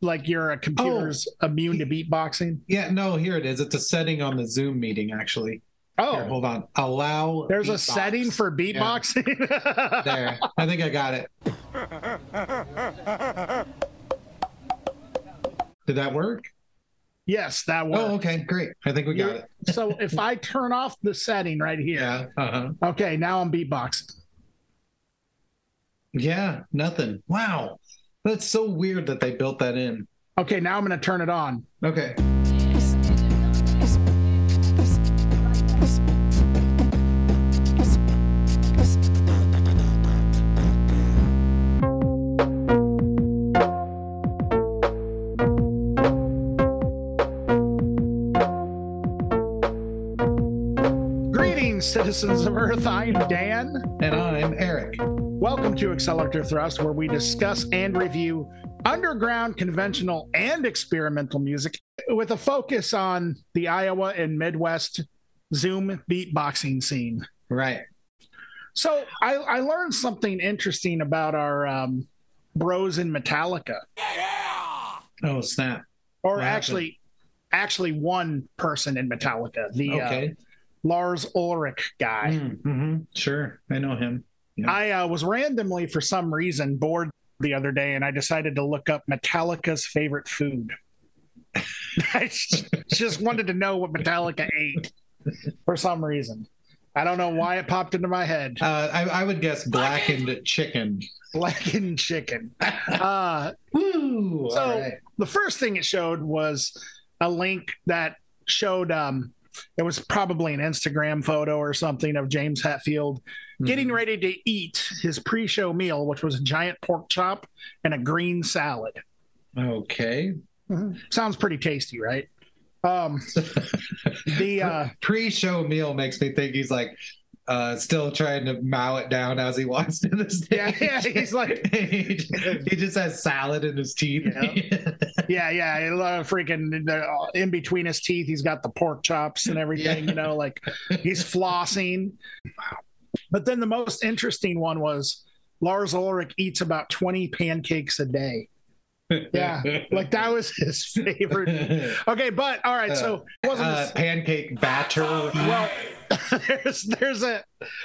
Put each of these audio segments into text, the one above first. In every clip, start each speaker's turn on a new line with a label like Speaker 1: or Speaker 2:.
Speaker 1: like your uh, computer's immune to beatboxing?
Speaker 2: Yeah, no, here it is. It's a setting on the Zoom meeting, actually. Here,
Speaker 1: Oh,
Speaker 2: hold on. Allow.
Speaker 1: there's a setting for beatboxing.
Speaker 2: There. I think I got it. Did that work?
Speaker 1: yes, that
Speaker 2: worked.
Speaker 1: Oh,
Speaker 2: okay, great. I think we got
Speaker 1: You're-
Speaker 2: it.
Speaker 1: so if I turn off the setting right here,
Speaker 2: Yeah. Uh-huh.
Speaker 1: okay, now I'm beatboxing.
Speaker 2: Yeah, nothing. Wow. That's so weird that they built that in.
Speaker 1: Okay, now I'm going to turn it on.
Speaker 2: Okay.
Speaker 1: Greetings, citizens of Earth. I'm Dan.
Speaker 2: And I'm Eric.
Speaker 1: Welcome to Accelerator Thrust, where we discuss and review underground, conventional, and experimental music with a focus on the Iowa and Midwest Zoom beatboxing scene.
Speaker 2: Right.
Speaker 1: So I, I learned something interesting about our um, bros in Metallica,
Speaker 2: Oh, snap.
Speaker 1: or
Speaker 2: What happened?
Speaker 1: actually, actually one person in Metallica, the uh, Lars Ulrich guy.
Speaker 2: Mm-hmm. Sure. I know him. Yeah.
Speaker 1: I uh, was randomly, for some reason, bored the other day, and I decided to look up Metallica's favorite food. I just wanted to know what Metallica ate for some reason. I don't know why it popped into my head.
Speaker 2: Uh, I, I would guess blackened chicken.
Speaker 1: Blackened chicken. Uh,
Speaker 2: Woo!
Speaker 1: So-
Speaker 2: right.
Speaker 1: the first thing it showed was a link that showed um, it was probably an Instagram photo or something of James Hetfield getting ready to eat his pre-show meal, which was a giant pork chop and a green salad.
Speaker 2: Okay.
Speaker 1: Sounds pretty tasty, right? Um, the uh,
Speaker 2: Pre-show meal makes me think he's like uh, still trying to mow it down as he walks to the stage.
Speaker 1: Yeah, yeah, he's like-
Speaker 2: he, he just has salad in his teeth.
Speaker 1: yeah, yeah, it, uh, freaking the, in between his teeth, he's got the pork chops and everything.
Speaker 2: Yeah.
Speaker 1: You know, like he's flossing. But then the most interesting one was Lars Ulrich eats about twenty pancakes a day. Yeah, like that was his favorite. Okay, but all right, so wasn't.
Speaker 2: uh,
Speaker 1: a-
Speaker 2: pancake batter.
Speaker 1: well, there's there's a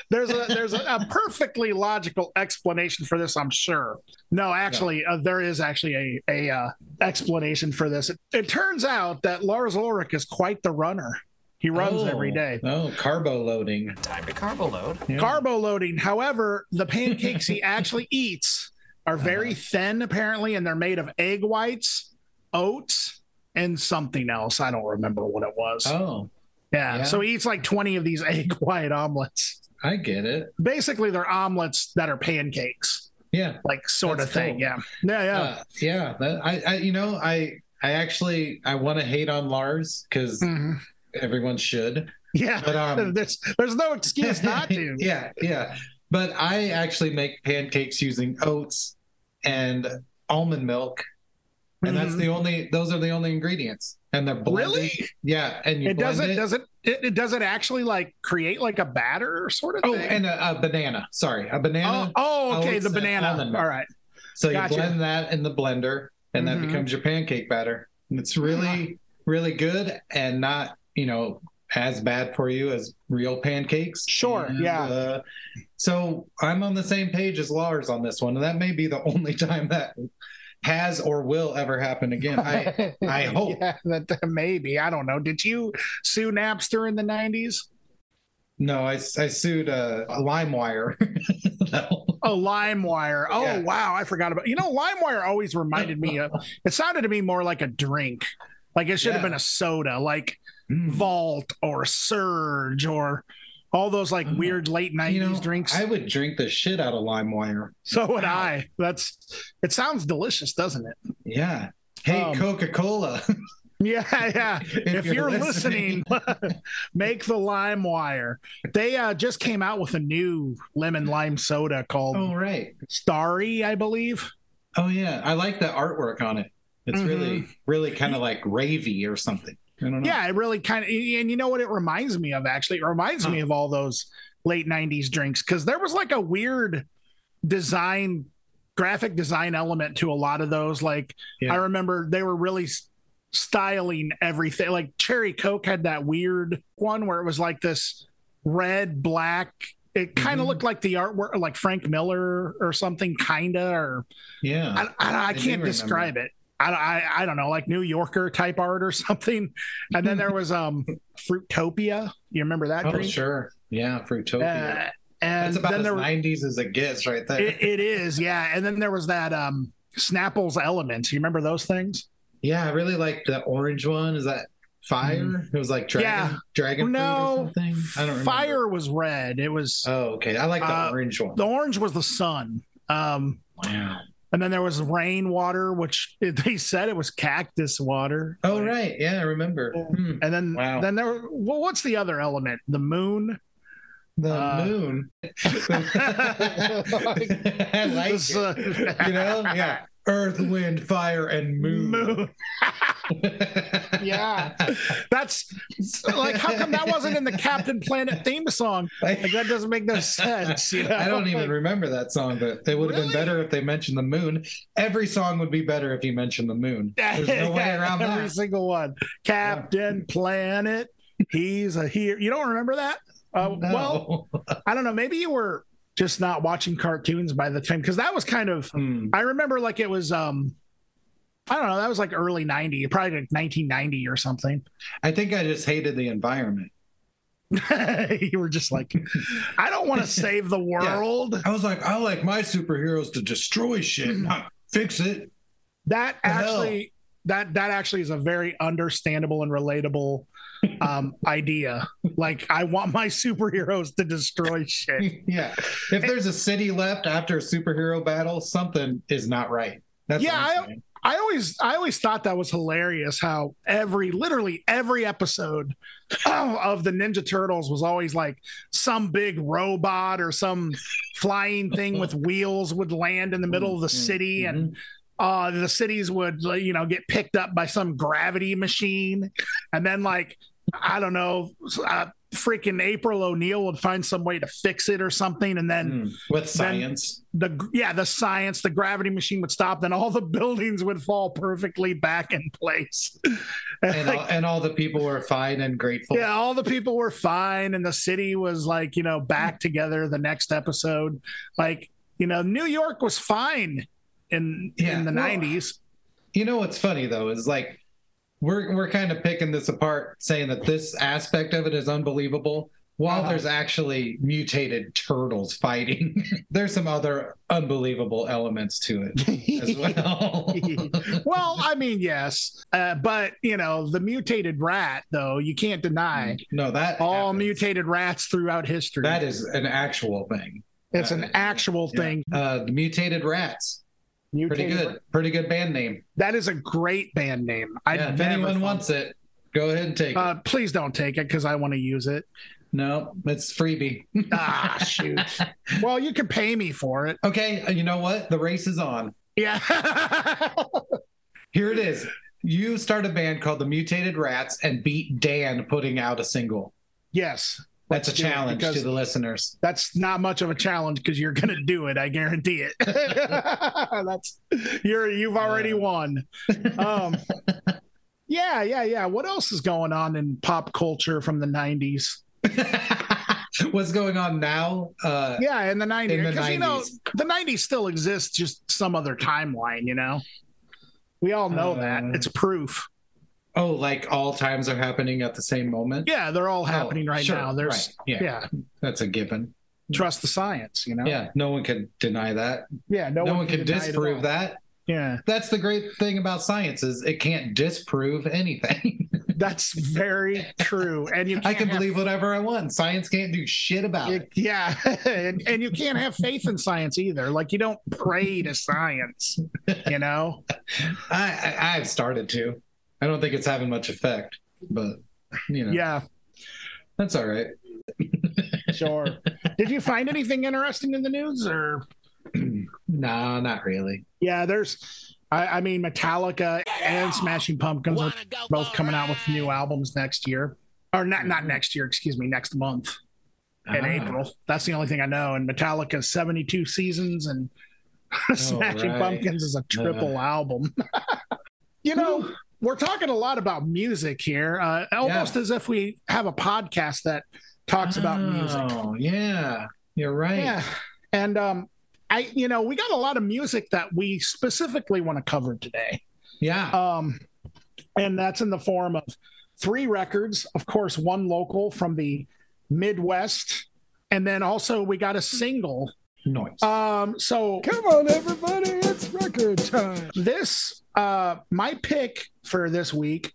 Speaker 1: there's a there's a, a perfectly logical explanation for this. I'm sure. No, actually, uh, there is actually a a uh, explanation for this. It, it turns out that Lars Ulrich is quite the runner. He runs
Speaker 2: Oh.
Speaker 1: every day.
Speaker 2: Oh, carbo loading.
Speaker 3: Time to carbo load.
Speaker 2: Yeah.
Speaker 1: Carbo loading. However, the pancakes he actually eats are very thin, apparently, and they're made of egg whites, oats, and something else. I don't remember what it was.
Speaker 2: Oh,
Speaker 1: yeah.
Speaker 2: yeah.
Speaker 1: So he eats like 20 of these egg white omelets.
Speaker 2: I get it.
Speaker 1: Basically, they're omelets that are pancakes,
Speaker 2: Yeah.
Speaker 1: like sort
Speaker 2: That's
Speaker 1: of thing.
Speaker 2: cool.
Speaker 1: Yeah. Yeah. Yeah.
Speaker 2: Uh, yeah. That, I, I, you know, I, I actually, I want to hate on Lars because
Speaker 1: Mhm.
Speaker 2: everyone should.
Speaker 1: Yeah.
Speaker 2: But um,
Speaker 1: there's, there's no excuse not to.
Speaker 2: yeah, yeah. But I actually make pancakes using oats and almond milk, and that's
Speaker 1: Mhm.
Speaker 2: the only. Those are the only ingredients, and they're blended.
Speaker 1: Really?
Speaker 2: Yeah, and you
Speaker 1: It doesn't,
Speaker 2: it.
Speaker 1: doesn't it, it doesn't actually like create like a batter sort of thing?
Speaker 2: Oh,
Speaker 1: thing?
Speaker 2: and a, a banana. Sorry, a
Speaker 1: oh,
Speaker 2: banana.
Speaker 1: oh, okay. The banana. All right.
Speaker 2: so you
Speaker 1: gotcha.
Speaker 2: blend that in the blender, and that
Speaker 1: Mhm.
Speaker 2: becomes your pancake batter. And it's really, really good, and not you know as bad for you as real pancakes.
Speaker 1: Sure,
Speaker 2: And,
Speaker 1: yeah.
Speaker 2: uh, so I'm on the same page as Lars on this one, and that may be the only time that has or will ever happen again. I I hope.
Speaker 1: yeah, that maybe. I don't know. Did you sue Napster in the 90s?
Speaker 2: no, I, I sued uh, LimeWire. No.
Speaker 1: Oh, LimeWire. Oh,
Speaker 2: Yeah.
Speaker 1: wow. I forgot about You know, LimeWire always reminded me of it sounded to me more like a drink. Like it should have been a soda, like
Speaker 2: Mm.
Speaker 1: Vault or Surge or all those like weird late 90s
Speaker 2: You know,
Speaker 1: drinks.
Speaker 2: I would drink the shit out of LimeWire.
Speaker 1: so would
Speaker 2: Wow.
Speaker 1: I. That's it sounds delicious, doesn't it?
Speaker 2: Yeah. Hey,
Speaker 1: Um,
Speaker 2: Coca Cola.
Speaker 1: Yeah, yeah. if,
Speaker 2: you're
Speaker 1: you're, listening, make the lime wire. They uh, just came out with a new lemon lime soda called
Speaker 2: oh, right.
Speaker 1: Starry, I believe.
Speaker 2: Oh, yeah. I like the artwork on it. It's
Speaker 1: Mhm.
Speaker 2: really, really kind of like ravey or something. I don't know.
Speaker 1: Yeah, it really kind of, and you know what it reminds me of actually? It reminds me of all those late 90s drinks because there was like a weird design graphic design element to a lot of those. Like
Speaker 2: Yeah.
Speaker 1: I remember they were really styling everything. Like Cherry Coke had that weird one where it was like this red, black. It kind of
Speaker 2: Mhm.
Speaker 1: looked like the artwork, like Frank Miller or something, kinda. Or
Speaker 2: Yeah.
Speaker 1: I, I, I can't
Speaker 2: remember.
Speaker 1: describe it. I, I I don't know, like New Yorker type art or something. And then there was um Fruitopia. You remember that?
Speaker 2: oh,
Speaker 1: drink?
Speaker 2: sure. Yeah, Fruitopia.
Speaker 1: Uh, and
Speaker 2: That's about
Speaker 1: then
Speaker 2: as
Speaker 1: there
Speaker 2: 90s as it gets right there.
Speaker 1: it, it is, yeah. And then there was that um Snapple's Elements. You remember those things?
Speaker 2: yeah, I really like the orange one. Is that fire? It was like dragon.
Speaker 1: Yeah.
Speaker 2: dragon
Speaker 1: no,
Speaker 2: something. I don't remember.
Speaker 1: fire was red. It was
Speaker 2: Oh, okay. I like the
Speaker 1: Uh,
Speaker 2: orange one.
Speaker 1: the orange was the sun. Um,
Speaker 2: Wow.
Speaker 1: And then there was rainwater, which they said it was cactus water.
Speaker 2: Oh, right. Yeah, I remember. Hmm.
Speaker 1: And then
Speaker 2: Wow.
Speaker 1: then there well, what's the other element? The moon.
Speaker 2: The
Speaker 1: Uh,
Speaker 2: moon. I like
Speaker 1: This,
Speaker 2: it.
Speaker 1: uh,
Speaker 2: You know? Yeah. Earth, wind, fire, and moon.
Speaker 1: moon. Yeah. That's like how come that wasn't in the Captain Planet theme song? Like that doesn't make no sense. You know?
Speaker 2: I don't even
Speaker 1: Like,
Speaker 2: remember that song, but it would have
Speaker 1: Really?
Speaker 2: been better if they mentioned the moon. Every song would be better if you mentioned the moon. There's no way around
Speaker 1: Every
Speaker 2: that.
Speaker 1: single one. Captain Planet. He's a here. You don't remember that? Uh, Well, I don't know. Maybe you were just not watching cartoons by the time because that was kind of.
Speaker 2: Hmm.
Speaker 1: I remember like it was. um I don't know. That was like early '90, probably like 1990 or something.
Speaker 2: I think I just hated the environment.
Speaker 1: you were just like, I don't want to save the world.
Speaker 2: I was like, I like my superheroes to destroy shit, not fix it.
Speaker 1: That
Speaker 2: The hell?
Speaker 1: That that actually is a very understandable and relatable um idea. Like, I want my superheroes to destroy shit.
Speaker 2: yeah. If there's a city left after a superhero battle, something is not right. That's
Speaker 1: Yeah,
Speaker 2: I'm
Speaker 1: I- always I always thought that was hilarious how every literally every episode of the Ninja Turtles was always like some big robot or some flying thing with wheels would land in the middle of the
Speaker 2: Mhm,
Speaker 1: city and uh the cities would you know get picked up by some gravity machine. And then like I don't know uh, freaking April O'Neil would find some way to fix it or something. And then
Speaker 2: Mm. with science.
Speaker 1: the yeah the science the gravity machine would stop. Then all the buildings would fall perfectly back in place.
Speaker 2: And,
Speaker 1: Like,
Speaker 2: all, and all the people were fine and grateful.
Speaker 1: yeah all the people were fine. And the city was like you know back together the next episode. Like you know new york was fine in
Speaker 2: Yeah,
Speaker 1: in the
Speaker 2: well,
Speaker 1: 90s
Speaker 2: You know what's funny though is like we're we're kind of picking this apart, saying that this aspect of it is unbelievable. While
Speaker 1: Uh-huh.
Speaker 2: there's actually mutated turtles fighting, there's some other unbelievable elements to it as well.
Speaker 1: well i mean yes uh, but you know the mutated rat though you can't deny
Speaker 2: no, that
Speaker 1: all
Speaker 2: happens.
Speaker 1: mutated rats throughout history
Speaker 2: That is an actual thing.
Speaker 1: it's an actual
Speaker 2: Yeah.
Speaker 1: thing
Speaker 2: Uh, the mutated rats, pretty good, pretty good band name.
Speaker 1: That is a great band name. I
Speaker 2: Yeah, if anyone wants it, go ahead and take it.
Speaker 1: uh, please don't take it because I want to use it.
Speaker 2: No, it's freebie.
Speaker 1: Ah, shoot. well, you can pay me for it.
Speaker 2: okay, uh, you know what? The race is on.
Speaker 1: Yeah.
Speaker 2: Here it is. You start a band called the Mutated Rats and beat Dan putting out a single.
Speaker 1: yes.
Speaker 2: That's a
Speaker 1: Let's do it
Speaker 2: challenge to the listeners.
Speaker 1: That's not much of a challenge because you're gonna do it. I guarantee it. That's you're you've already won. Um, yeah, yeah, yeah. What else is going on in pop culture from the '90s?
Speaker 2: What's going on now? Uh,
Speaker 1: Yeah, in the '90s.
Speaker 2: The
Speaker 1: Because you know
Speaker 2: 90s.
Speaker 1: the '90s still exists, just some other timeline. You know, we all know that.
Speaker 2: Uh.
Speaker 1: It's proof.
Speaker 2: Oh, like all times are happening at the same moment?
Speaker 1: Yeah, they're all
Speaker 2: Oh,
Speaker 1: happening right
Speaker 2: sure,
Speaker 1: now. There's
Speaker 2: right, Yeah,
Speaker 1: yeah,
Speaker 2: that's a given.
Speaker 1: trust the science. You know.
Speaker 2: Yeah, no one can deny that.
Speaker 1: Yeah. No,
Speaker 2: No, one can
Speaker 1: deny
Speaker 2: disprove that.
Speaker 1: Yeah,
Speaker 2: That's the great thing about science is it can't disprove anything.
Speaker 1: that's very true. And you,
Speaker 2: I can
Speaker 1: have
Speaker 2: believe whatever I want. Science can't do shit about
Speaker 1: You-
Speaker 2: it.
Speaker 1: yeah, and, and you can't have faith in science either. Like you don't pray to science, you know.
Speaker 2: I, I I've started to. I don't think it's having much effect, but you know,
Speaker 1: Yeah,
Speaker 2: that's all right.
Speaker 1: sure. Did you find anything interesting in the news, or
Speaker 2: no, not really.
Speaker 1: yeah? There's, I, I mean, Metallica and Smashing Pumpkins are both coming out with new albums next year, or not not next year. Excuse me, next month in
Speaker 2: Ah.
Speaker 1: April. That's the only thing I know. And Metallica's 72 seasons, and Smashing
Speaker 2: right.
Speaker 1: Pumpkins is a triple album. you know, we're talking a lot about music here, uh, almost as if we have a podcast that talks about music.
Speaker 2: Oh, yeah. You're right.
Speaker 1: Yeah. And um I you know, we got a lot of music that we specifically want to cover today.
Speaker 2: Yeah.
Speaker 1: Um and that's in the form of three records, of course, one local from the Midwest, and then also we got a single.
Speaker 2: Noise.
Speaker 1: Um so
Speaker 3: Come on, everybody, it's record time.
Speaker 1: this uh my pick for this week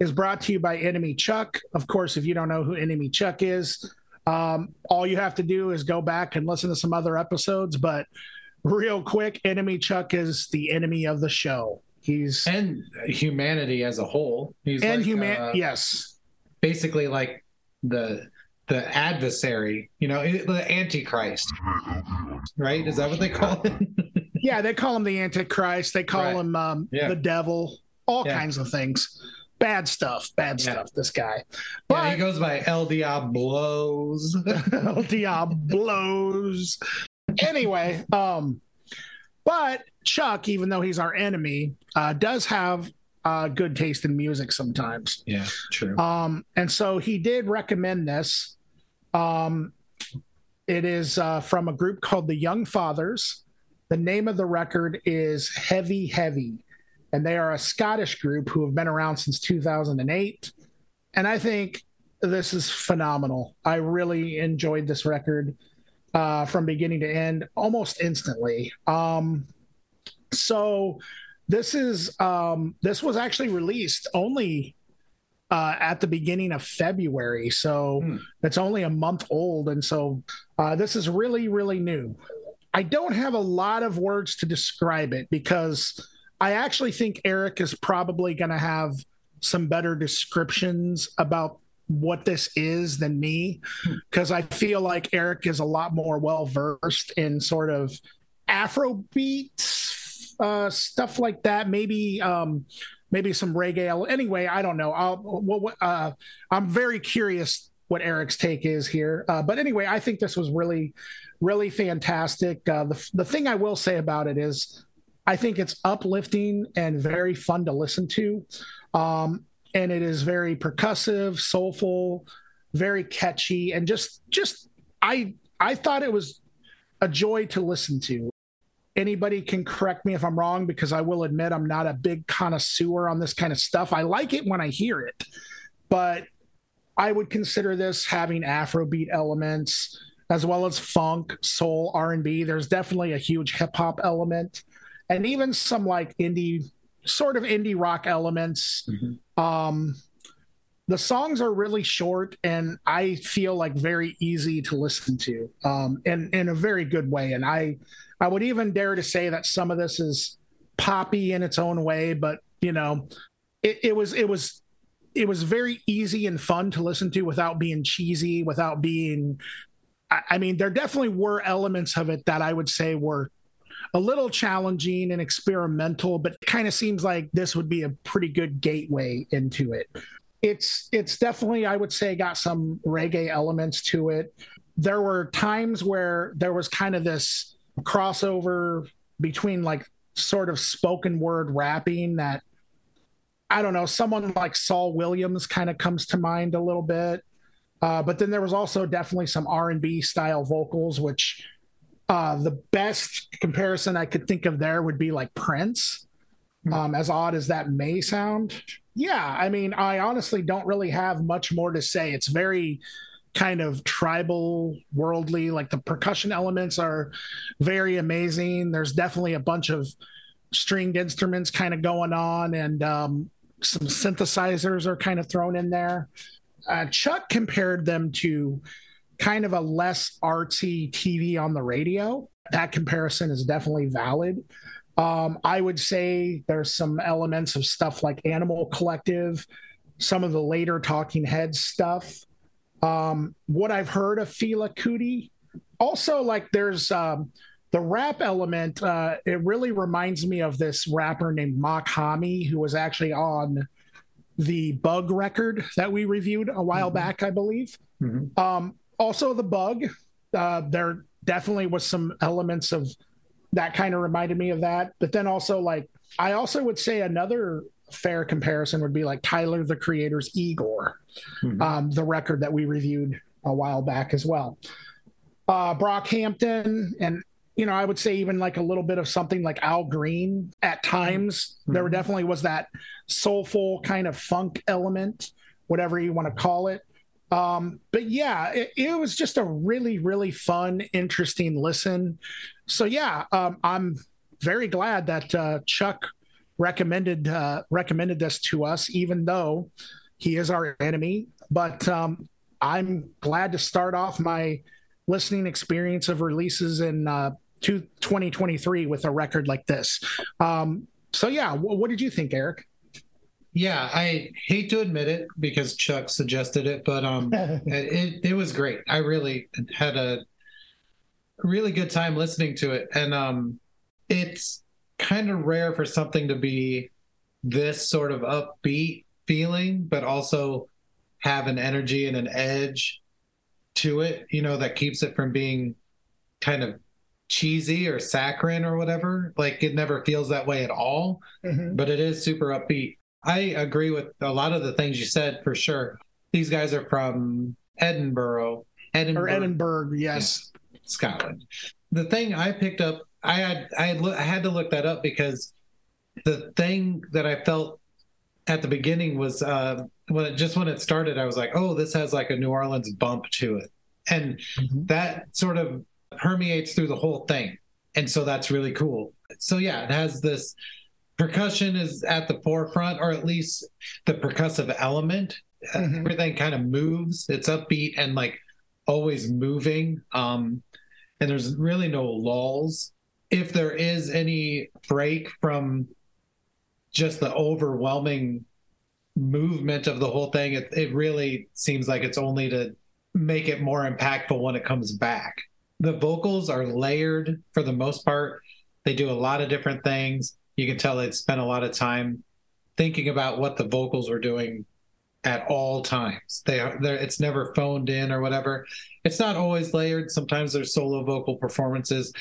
Speaker 1: is brought to you by Enemy Chuck. Of course, if you don't know who Enemy Chuck is, um, all you have to do is go back and listen to some other episodes. But real quick, Enemy Chuck is the enemy of the show. He's
Speaker 2: and humanity as a whole. He's
Speaker 1: and
Speaker 2: like,
Speaker 1: human.
Speaker 2: uh,
Speaker 1: yes,
Speaker 2: basically like the the adversary, you know, the antichrist. Right? Is that what they call it?
Speaker 1: yeah. They call him the Antichrist. They call
Speaker 2: Right.
Speaker 1: him um,
Speaker 2: Yeah.
Speaker 1: the devil. All
Speaker 2: Yeah.
Speaker 1: kinds of things. Bad stuff. Bad
Speaker 2: Yeah.
Speaker 1: stuff. This guy.
Speaker 2: yeah, he goes by El Diablos.
Speaker 1: El Diablos. Anyway, um, but Chuck, even though he's our enemy, uh, does have uh, good taste in music sometimes.
Speaker 2: yeah, true.
Speaker 1: Um, and so he did recommend this. Um, it is uh, from a group called the Young Fathers. The name of the record is Heavy Heavy, and they are a Scottish group who have been around since 2008. And I think this is phenomenal. I really enjoyed this record uh, from beginning to end almost instantly. Um, so this is um, this was actually released only uh, at the beginning of February, so
Speaker 2: Hmm.
Speaker 1: it's only a month old, and so uh, this is really really new. I don't have a lot of words to describe it because I actually think Eric is probably going to have some better descriptions about what this is than me because I feel like Eric is a lot more well versed in sort of Afrobeat uh, stuff like that. Maybe um, maybe some reggae. Anyway, I don't know. I'll, what, uh, I'm very curious what Eric's take is here. Uh, but anyway, I think this was really, really fantastic. Uh, the the thing I will say about it is, I think it's uplifting and very fun to listen to, um, and it is very percussive, soulful, very catchy, and just just I I thought it was a joy to listen to. Anybody can correct me if I'm wrong because I will admit I'm not a big connoisseur on this kind of stuff. I like it when I hear it, but I would consider this having Afrobeat elements as well as funk, soul, R&B. There's definitely a huge hip hop element and even some like indie sort of indie rock elements.
Speaker 2: Mhm.
Speaker 1: Um the songs are really short and I feel like very easy to listen to um in in a very good way and I I would even dare to say that some of this is poppy in its own way but you know it, it was it was it was very easy and fun to listen to without being cheesy without being I, mean there definitely were elements of it that I would say were a little challenging and experimental but kind of seems like this would be a pretty good gateway into it. It's it's definitely i would say got some reggae elements to it. There were times where there was kind of this crossover between like sort of spoken word rapping that i don't know someone like saul williams kind of comes to mind a little bit. Uh, but then there was also definitely some r&b style vocals which uh, the best comparison i could think of there would be like prince um, as odd as that may sound. Yeah i mean i honestly don't really have much more to say. It's very kind of tribal worldly like the percussion elements are very amazing. There's definitely a bunch of stringed instruments kind of going on and um, some synthesizers are kind of thrown in there. Uh, chuck compared them to kind of a less artsy tv on the radio. That comparison is definitely valid. Um, I would say there's some elements of stuff like Animal Collective, some of the later Talking Heads stuff. Um, what I've heard of Fela Kuti, also like there's um, the rap element. Uh, it really reminds me of this rapper named Mock Hami, who was actually on the Bug record that we reviewed a while
Speaker 2: Mhm.
Speaker 1: back, I believe.
Speaker 2: Mhm.
Speaker 1: Um, also, the Bug. Uh, there definitely was some elements of that kind of reminded me of that. But then also, like, I also would say another fair comparison would be like Tyler the Creator's Igor,
Speaker 2: Mhm.
Speaker 1: um, the record that we reviewed a while back as well. Uh, Brockhampton, and you know, I would say even like a little bit of something like Al Green at times. There
Speaker 2: Mhm.
Speaker 1: definitely was that soulful kind of funk element, whatever you want to call it. Um, but yeah, it, it was just a really, really fun, interesting listen. So yeah, um, I'm very glad that uh, Chuck recommended uh, recommended this to us, even though he is our enemy. But um, I'm glad to start off my listening experience of releases in uh, two, 2023 with a record like this. Um, so yeah, w- what did you think, Eric?
Speaker 2: Yeah, I hate to admit it because Chuck suggested it, but um, it it was great. I really had a really good time listening to it, and um, it's kind of rare for something to be this sort of upbeat feeling, but also have an energy and an edge to it. You know that keeps it from being kind of cheesy or saccharine or whatever. Like it never feels that way at all
Speaker 1: Mhm.
Speaker 2: but it is super upbeat. I agree with a lot of the things you said for sure. These guys are from Edinburgh, Edinburgh,
Speaker 1: Or Edinburgh, yes.
Speaker 2: Scotland. The thing I picked up, I had I had, I had to look that up because the thing that I felt at the beginning was uh, when it, just when it started, I was like, oh, this has like a New Orleans bump to it, and
Speaker 1: Mhm.
Speaker 2: that sort of permeates through the whole thing, and so that's really cool. So yeah, it has this percussion is at the forefront, or at least the percussive element. Uh,
Speaker 1: Mhm.
Speaker 2: Everything kind of moves. It's upbeat and like always moving. Um, and there's really no lulls. If there is any break from just the overwhelming movement of the whole thing, it, it really seems like it's only to make it more impactful when it comes back. The vocals are layered for the most part. They do a lot of different things. You can tell they spent a lot of time thinking about what the vocals were doing at all times. They are it's never phoned in or whatever. It's not always layered. Sometimes there's solo vocal performances,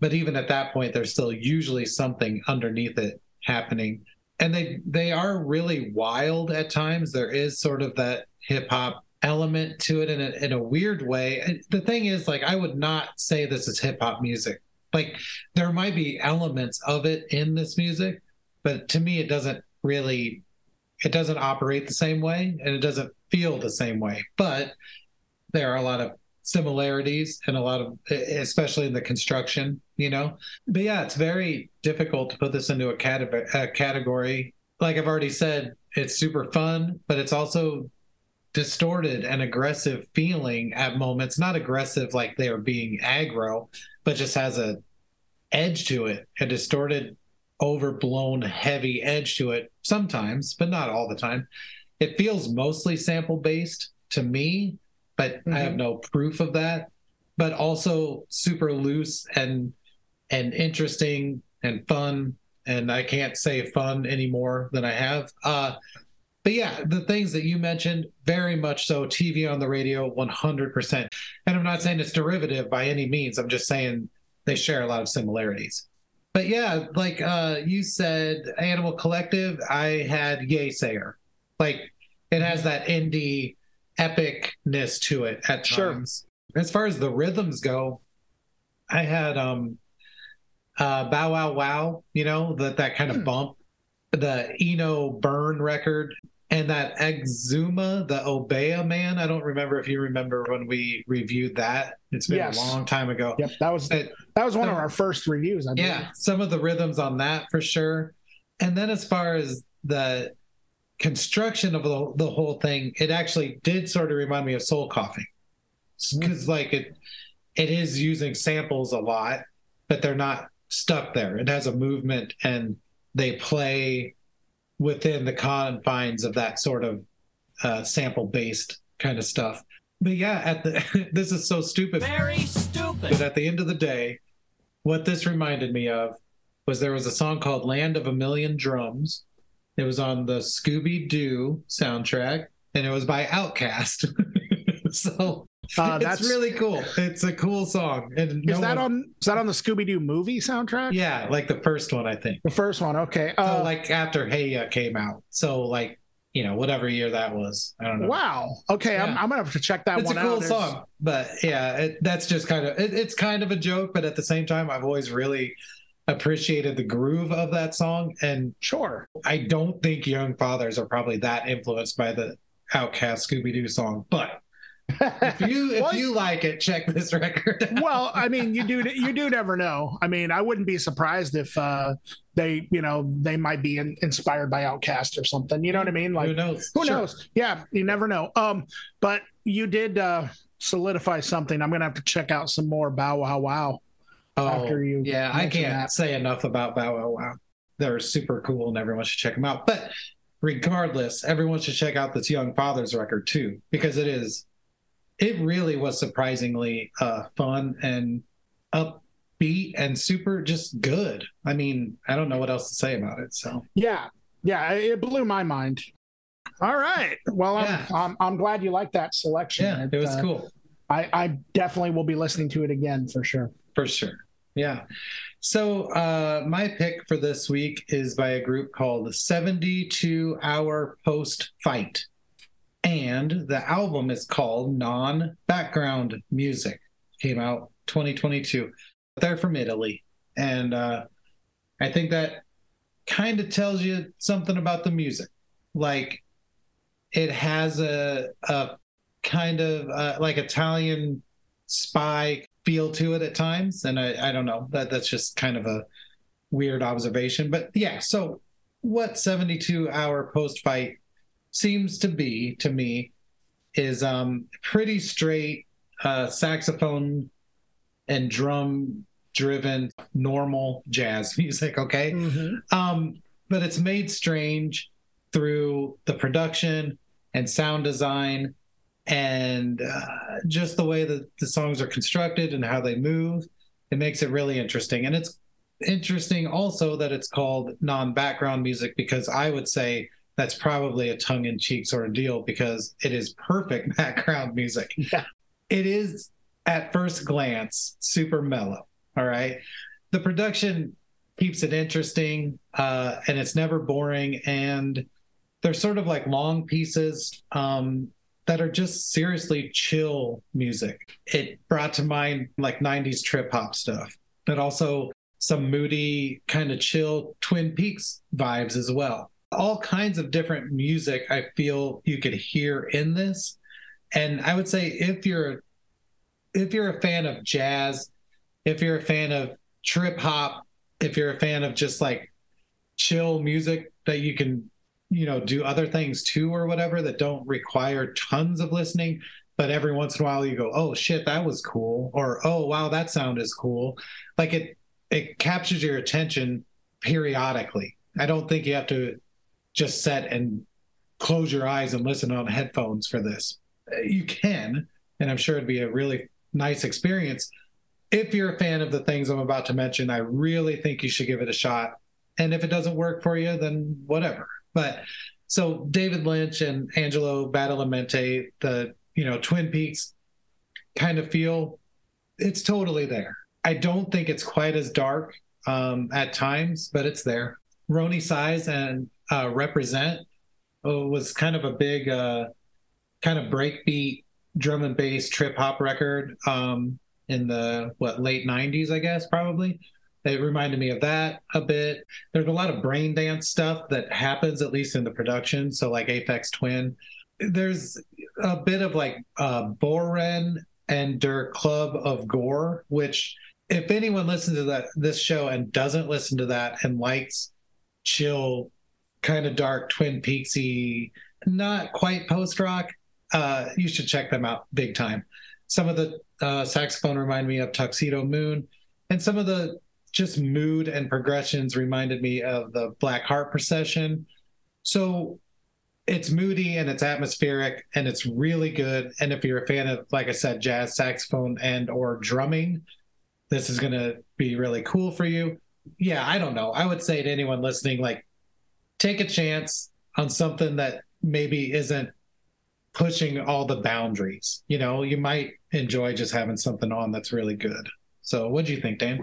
Speaker 2: but even at that point, there's still usually something underneath it happening. And they they are really wild at times. There is sort of that hip hop element to it in a, in a weird way. The thing is, like, I would not say this is hip hop music. Like, there might be elements of it in this music, but to me, it doesn't really it doesn't operate the same way and it doesn't feel the same way but there are a lot of similarities and a lot of especially in the construction you know but yeah it's very difficult to put this into a, a category like i've already said it's super fun but it's also distorted and aggressive feeling at moments not aggressive like they are being aggro but just has a edge to it a distorted overblown heavy edge to it sometimes but not all the time. It feels mostly sample based to me but i have
Speaker 1: Mhm.
Speaker 2: no proof of that. But also super loose and and interesting and fun and i can't say fun any more than i have. Uh but yeah the things that you mentioned very much so tv on the radio 100% and i'm not saying it's derivative by any means i'm just saying they share a lot of similarities but yeah, like uh, you said, Animal Collective, I had Yeasayer. Like it has that indie epicness to it at
Speaker 1: Sure.
Speaker 2: times. As far as the rhythms go, I had um uh Bow Wow Wow, you know, that that kind of
Speaker 1: Hmm.
Speaker 2: bump. The Eno Byrne record and that Exuma, the Obeah man. I don't remember if you remember when we reviewed that. It's been
Speaker 1: Yes.
Speaker 2: a long time ago.
Speaker 1: Yep, that was
Speaker 2: But
Speaker 1: that was one of our first reviews. I believe.
Speaker 2: yeah, some of the rhythms on that for sure. And then as far as the construction of the, the whole thing, it actually did sort of remind me of soul coughing. Because mm. like it it is using samples a lot, but they're not stuck there. It has a movement and they play within the confines of that sort of uh, sample based kind of stuff. But yeah, at the this is so stupid.
Speaker 4: Very stupid.
Speaker 2: But at the end of the day, what this reminded me of was there was a song called Land of a Million Drums. It was on the Scooby Doo soundtrack and it was by Outkast. so
Speaker 1: Uh,
Speaker 2: it's
Speaker 1: that's
Speaker 2: really cool. It's a cool song. And
Speaker 1: is that
Speaker 2: one-
Speaker 1: on is that on the Scooby Doo movie soundtrack?
Speaker 2: Yeah, like the first one, I think.
Speaker 1: The first one. Okay.
Speaker 2: So
Speaker 1: Uh,
Speaker 2: like after Hey Ya came out. So like, you know, whatever year that was. I don't know.
Speaker 1: wow. Okay, I'm, I'm gonna have to check that one.
Speaker 2: it's a cool
Speaker 1: out. There's-
Speaker 2: song, but yeah, it, that's just kind of it, it's kind of a joke, but at the same time, I've always really appreciated the groove of that song, and
Speaker 1: Sure.
Speaker 2: I don't think Young Fathers are probably that influenced by the Outkast Scooby Doo song. But if you if
Speaker 1: Well,
Speaker 2: you like it, check this record. out.
Speaker 1: well, I mean, you do you do never know. I mean, I wouldn't be surprised if uh, they, you know, they might be in, inspired by Outkast or something. You know what I mean? Like,
Speaker 2: Who knows?
Speaker 1: who
Speaker 2: Sure.
Speaker 1: knows? Yeah, you never know. Um, but you did uh, solidify something. I'm gonna have to check out some more Bow Wow Wow.
Speaker 2: Oh,
Speaker 1: after you
Speaker 2: yeah, I can't
Speaker 1: that.
Speaker 2: say enough about Bow Wow Wow. They're super cool, and everyone should check them out. But regardless, everyone should check out this Young Fathers record too, because it is, it really was surprisingly uh, fun and upbeat and super just good. I mean, I don't know what else to say about it. So
Speaker 1: Yeah, yeah, it blew my mind. All right. Well, I'm
Speaker 2: Yeah.
Speaker 1: I'm, I'm glad you liked that selection.
Speaker 2: yeah, it was
Speaker 1: uh,
Speaker 2: cool
Speaker 1: I, I definitely will be listening to it again for sure.
Speaker 2: for sure. Yeah. So uh, my pick for this week is by a group called 72 Hour Post Fight. And the album is called Non Background Music. Came out 2022. They're from Italy. And uh, I think that kind of tells you something about the music. Like it has a, a kind of uh, like Italian spy feel to it at times. And I, I don't know that that's just kind of a weird observation, but yeah. So what 72 hour post fight seems to be to me is um pretty straight uh saxophone and drum driven normal jazz music okay? Um but it's made strange through the production and sound design and uh, just the way that the songs are constructed and how they move. It makes it really interesting. And it's interesting also that it's called non-background music because i would say that's probably a tongue-in-cheek sort of deal because it is perfect background music.
Speaker 1: Yeah.
Speaker 2: it is at first glance super mellow all right? The production keeps it interesting uh, and it's never boring and they're sort of like long pieces um, that are just seriously chill music. It brought to mind like 90s trip hop stuff but also some moody kind of chill twin peaks vibes as well all kinds of different music i feel you could hear in this. And i would say if you're if you're a fan of jazz if you're a fan of trip hop if you're a fan of just like chill music that you can you know do other things too or whatever that don't require tons of listening but every once in a while you go oh shit that was cool or oh wow that sound is cool like it it captures your attention periodically. I don't think you have to just set and close your eyes and listen on headphones for this. Uh, you can and i'm sure it'd be a really nice experience. If you're a fan of the things i'm about to mention i really think you should give it a shot. And if it doesn't work for you then whatever. But so david lynch and angelo badalamenti the you know twin peaks kind of feel it's totally there. I don't think it's quite as dark um, at times but it's there. Roni size and uh, Reprazent. Uh, was kind of a big uh, kind of breakbeat drum and bass trip hop record um, in the what late 90s i guess probably. It reminded me of that a bit. There's a lot of brain dance stuff that happens at least in the production. So like Aphex Twin. There's a bit of like uh Bohren and der club of gore which if anyone listens to that this show and doesn't listen to that and likes chill kind of dark twin peaksy not quite post rock uh you should check them out big time. Some of the uh saxophone remind me of Tuxedomoon and some of the just mood and progressions reminded me of the black heart procession. So it's moody and it's atmospheric and it's really good and if you're a fan of like i said jazz saxophone and or drumming this is going to be really cool for you. Yeah i don't know. I would say to anyone listening like take a chance on something that maybe isn't pushing all the boundaries. You know, you might enjoy just having something on that's really good. So, what do you think, Dan?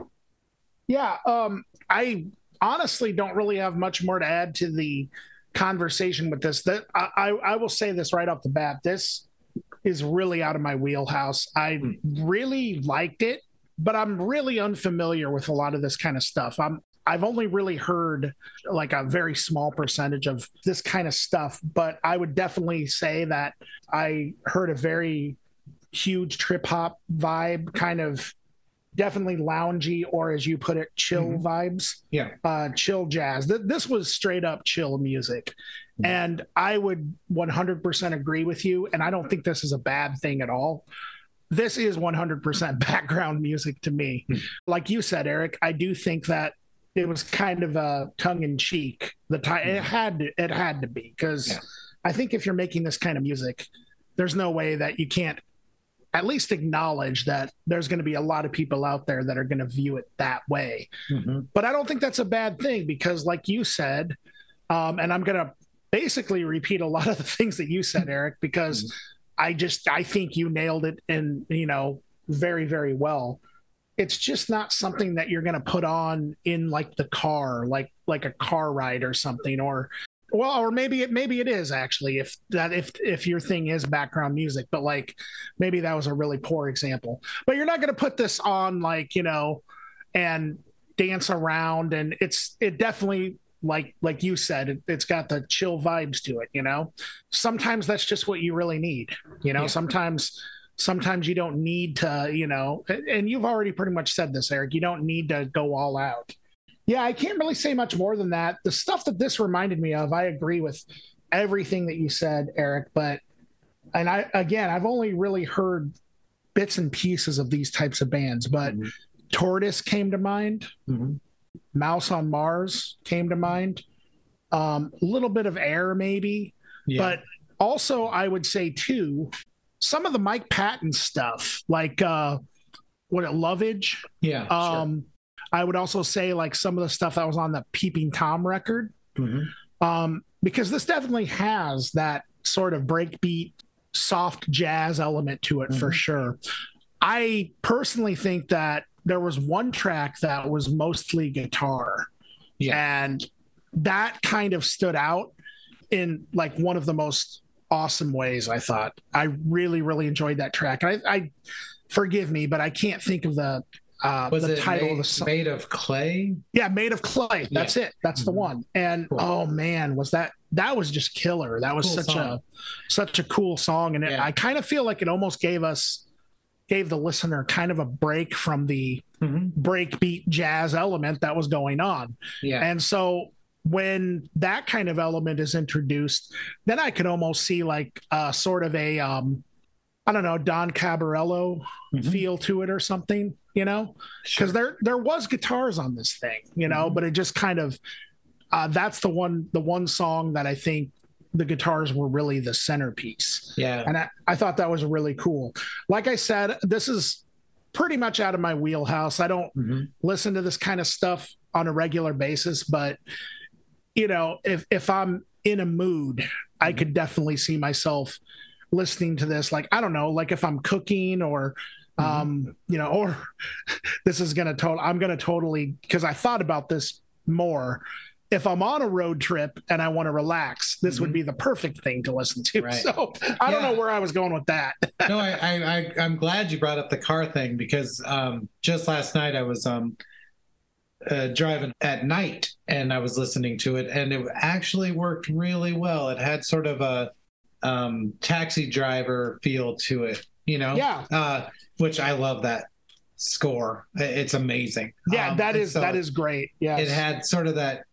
Speaker 1: Yeah, um, I honestly don't really have much more to add to the conversation with this. That I, I, I will say this right off the bat. This is really out of my wheelhouse. I
Speaker 2: Hmm.
Speaker 1: really liked it, but I'm really unfamiliar with a lot of this kind of stuff. I'm I've only really heard like a very small percentage of this kind of stuff, but I would definitely say that I heard a very huge trip hop vibe, kind of definitely loungy or as you put it, chill
Speaker 2: Mhm.
Speaker 1: vibes
Speaker 2: Yeah.
Speaker 1: uh, chill jazz. Th- this was straight up chill music.
Speaker 2: Mhm.
Speaker 1: And I would 100% agree with you. And I don't think this is a bad thing at all. This is 100% background music to me.
Speaker 2: Mhm.
Speaker 1: Like you said, Eric, I do think that it was kind of a tongue in cheek. The time it had to, it had to be because
Speaker 2: Yeah.
Speaker 1: I think if you're making this kind of music, there's no way that you can't at least acknowledge that there's going to be a lot of people out there that are going to view it that way
Speaker 2: Mhm.
Speaker 1: but I don't think that's a bad thing because, like you said, um, and I'm going to basically repeat a lot of the things that you said, Eric, because I just I think you nailed it and you know very very well. It's just not something that you're going to put on in like the car, like like a car ride or something, or well, or maybe it maybe it is actually if that if if your thing is background music, but like maybe that was a really poor example. But you're not going to put this on like you know and dance around and it's it definitely like like you said it, it's got the chill vibes to it you know sometimes that's just what you really need you know
Speaker 2: Yeah.
Speaker 1: sometimes sometimes you don't need to you know and you've already pretty much said this eric you don't need to go all out yeah i can't really say much more than that the stuff that this reminded me of i agree with everything that you said eric but and i again i've only really heard bits and pieces of these types of bands but
Speaker 2: Mhm.
Speaker 1: tortoise came to mind
Speaker 2: Mhm.
Speaker 1: Mouse on Mars came to mind. Um, a little bit of air, maybe,
Speaker 2: Yeah.
Speaker 1: but also I would say too, some of the Mike Patton stuff, like uh, what it Lovage.
Speaker 2: yeah.
Speaker 1: Um, I would also say like some of the stuff that was on the Peeping Tom record,
Speaker 2: sure. Mhm.
Speaker 1: um, because this definitely has that sort of breakbeat, soft jazz element to it for
Speaker 2: Mhm.
Speaker 1: sure. I personally think that there was one track that was mostly guitar.
Speaker 2: Yeah.
Speaker 1: And that kind of stood out in like one of the most awesome ways, I thought. I really, really enjoyed that track. And I, I forgive me, but I can't think of the uh
Speaker 2: Was
Speaker 1: the
Speaker 2: it
Speaker 1: title
Speaker 2: made,
Speaker 1: of the song.
Speaker 2: made of clay?
Speaker 1: Yeah, made of clay. That's it. That's the
Speaker 2: Mhm.
Speaker 1: one. And
Speaker 2: Cool.
Speaker 1: oh man, was that that was just killer. That was
Speaker 2: Cool
Speaker 1: such
Speaker 2: song.
Speaker 1: a such a cool song, and it, I kind of feel like it almost gave us gave the listener kind of a break from the
Speaker 2: Mhm.
Speaker 1: breakbeat jazz element that was going on.
Speaker 2: Yeah.
Speaker 1: And so when that kind of element is introduced, then I could almost see like uh, sort of a um, I don't know Don Caballero
Speaker 2: Mhm.
Speaker 1: feel to it or something, you know
Speaker 2: Sure.
Speaker 1: because there there was guitars on this thing, you know,
Speaker 2: Mhm.
Speaker 1: but it just kind of uh, that's the one the one song that I think the guitars were really the centerpiece,
Speaker 2: Yeah.
Speaker 1: and I, I thought that was really cool. Like I said, this is pretty much out of my wheelhouse. I don't
Speaker 2: Mhm.
Speaker 1: listen to this kind of stuff on a regular basis, but you know, if if I'm in a mood, I
Speaker 2: Mhm.
Speaker 1: could definitely see myself listening to this. Like I don't know, like if I'm cooking or
Speaker 2: Mhm.
Speaker 1: um you know or this is gonna total i'm gonna totally because i thought about this more if i'm on a road trip and i want to relax this would
Speaker 2: Mhm.
Speaker 1: be the perfect thing to listen to
Speaker 2: Right.
Speaker 1: so i don't know where i was going with that
Speaker 2: no, I, I, I, I'm glad you brought up the car thing because um, just last night I was um, uh, driving at night and I was listening to it, and it actually worked really well. It had sort of a um, taxi driver feel to it, you know?
Speaker 1: yeah
Speaker 2: Uh, which I love that score. It's amazing.
Speaker 1: yeah
Speaker 2: Um,
Speaker 1: that is
Speaker 2: so
Speaker 1: that is great yeah
Speaker 2: It had sort of that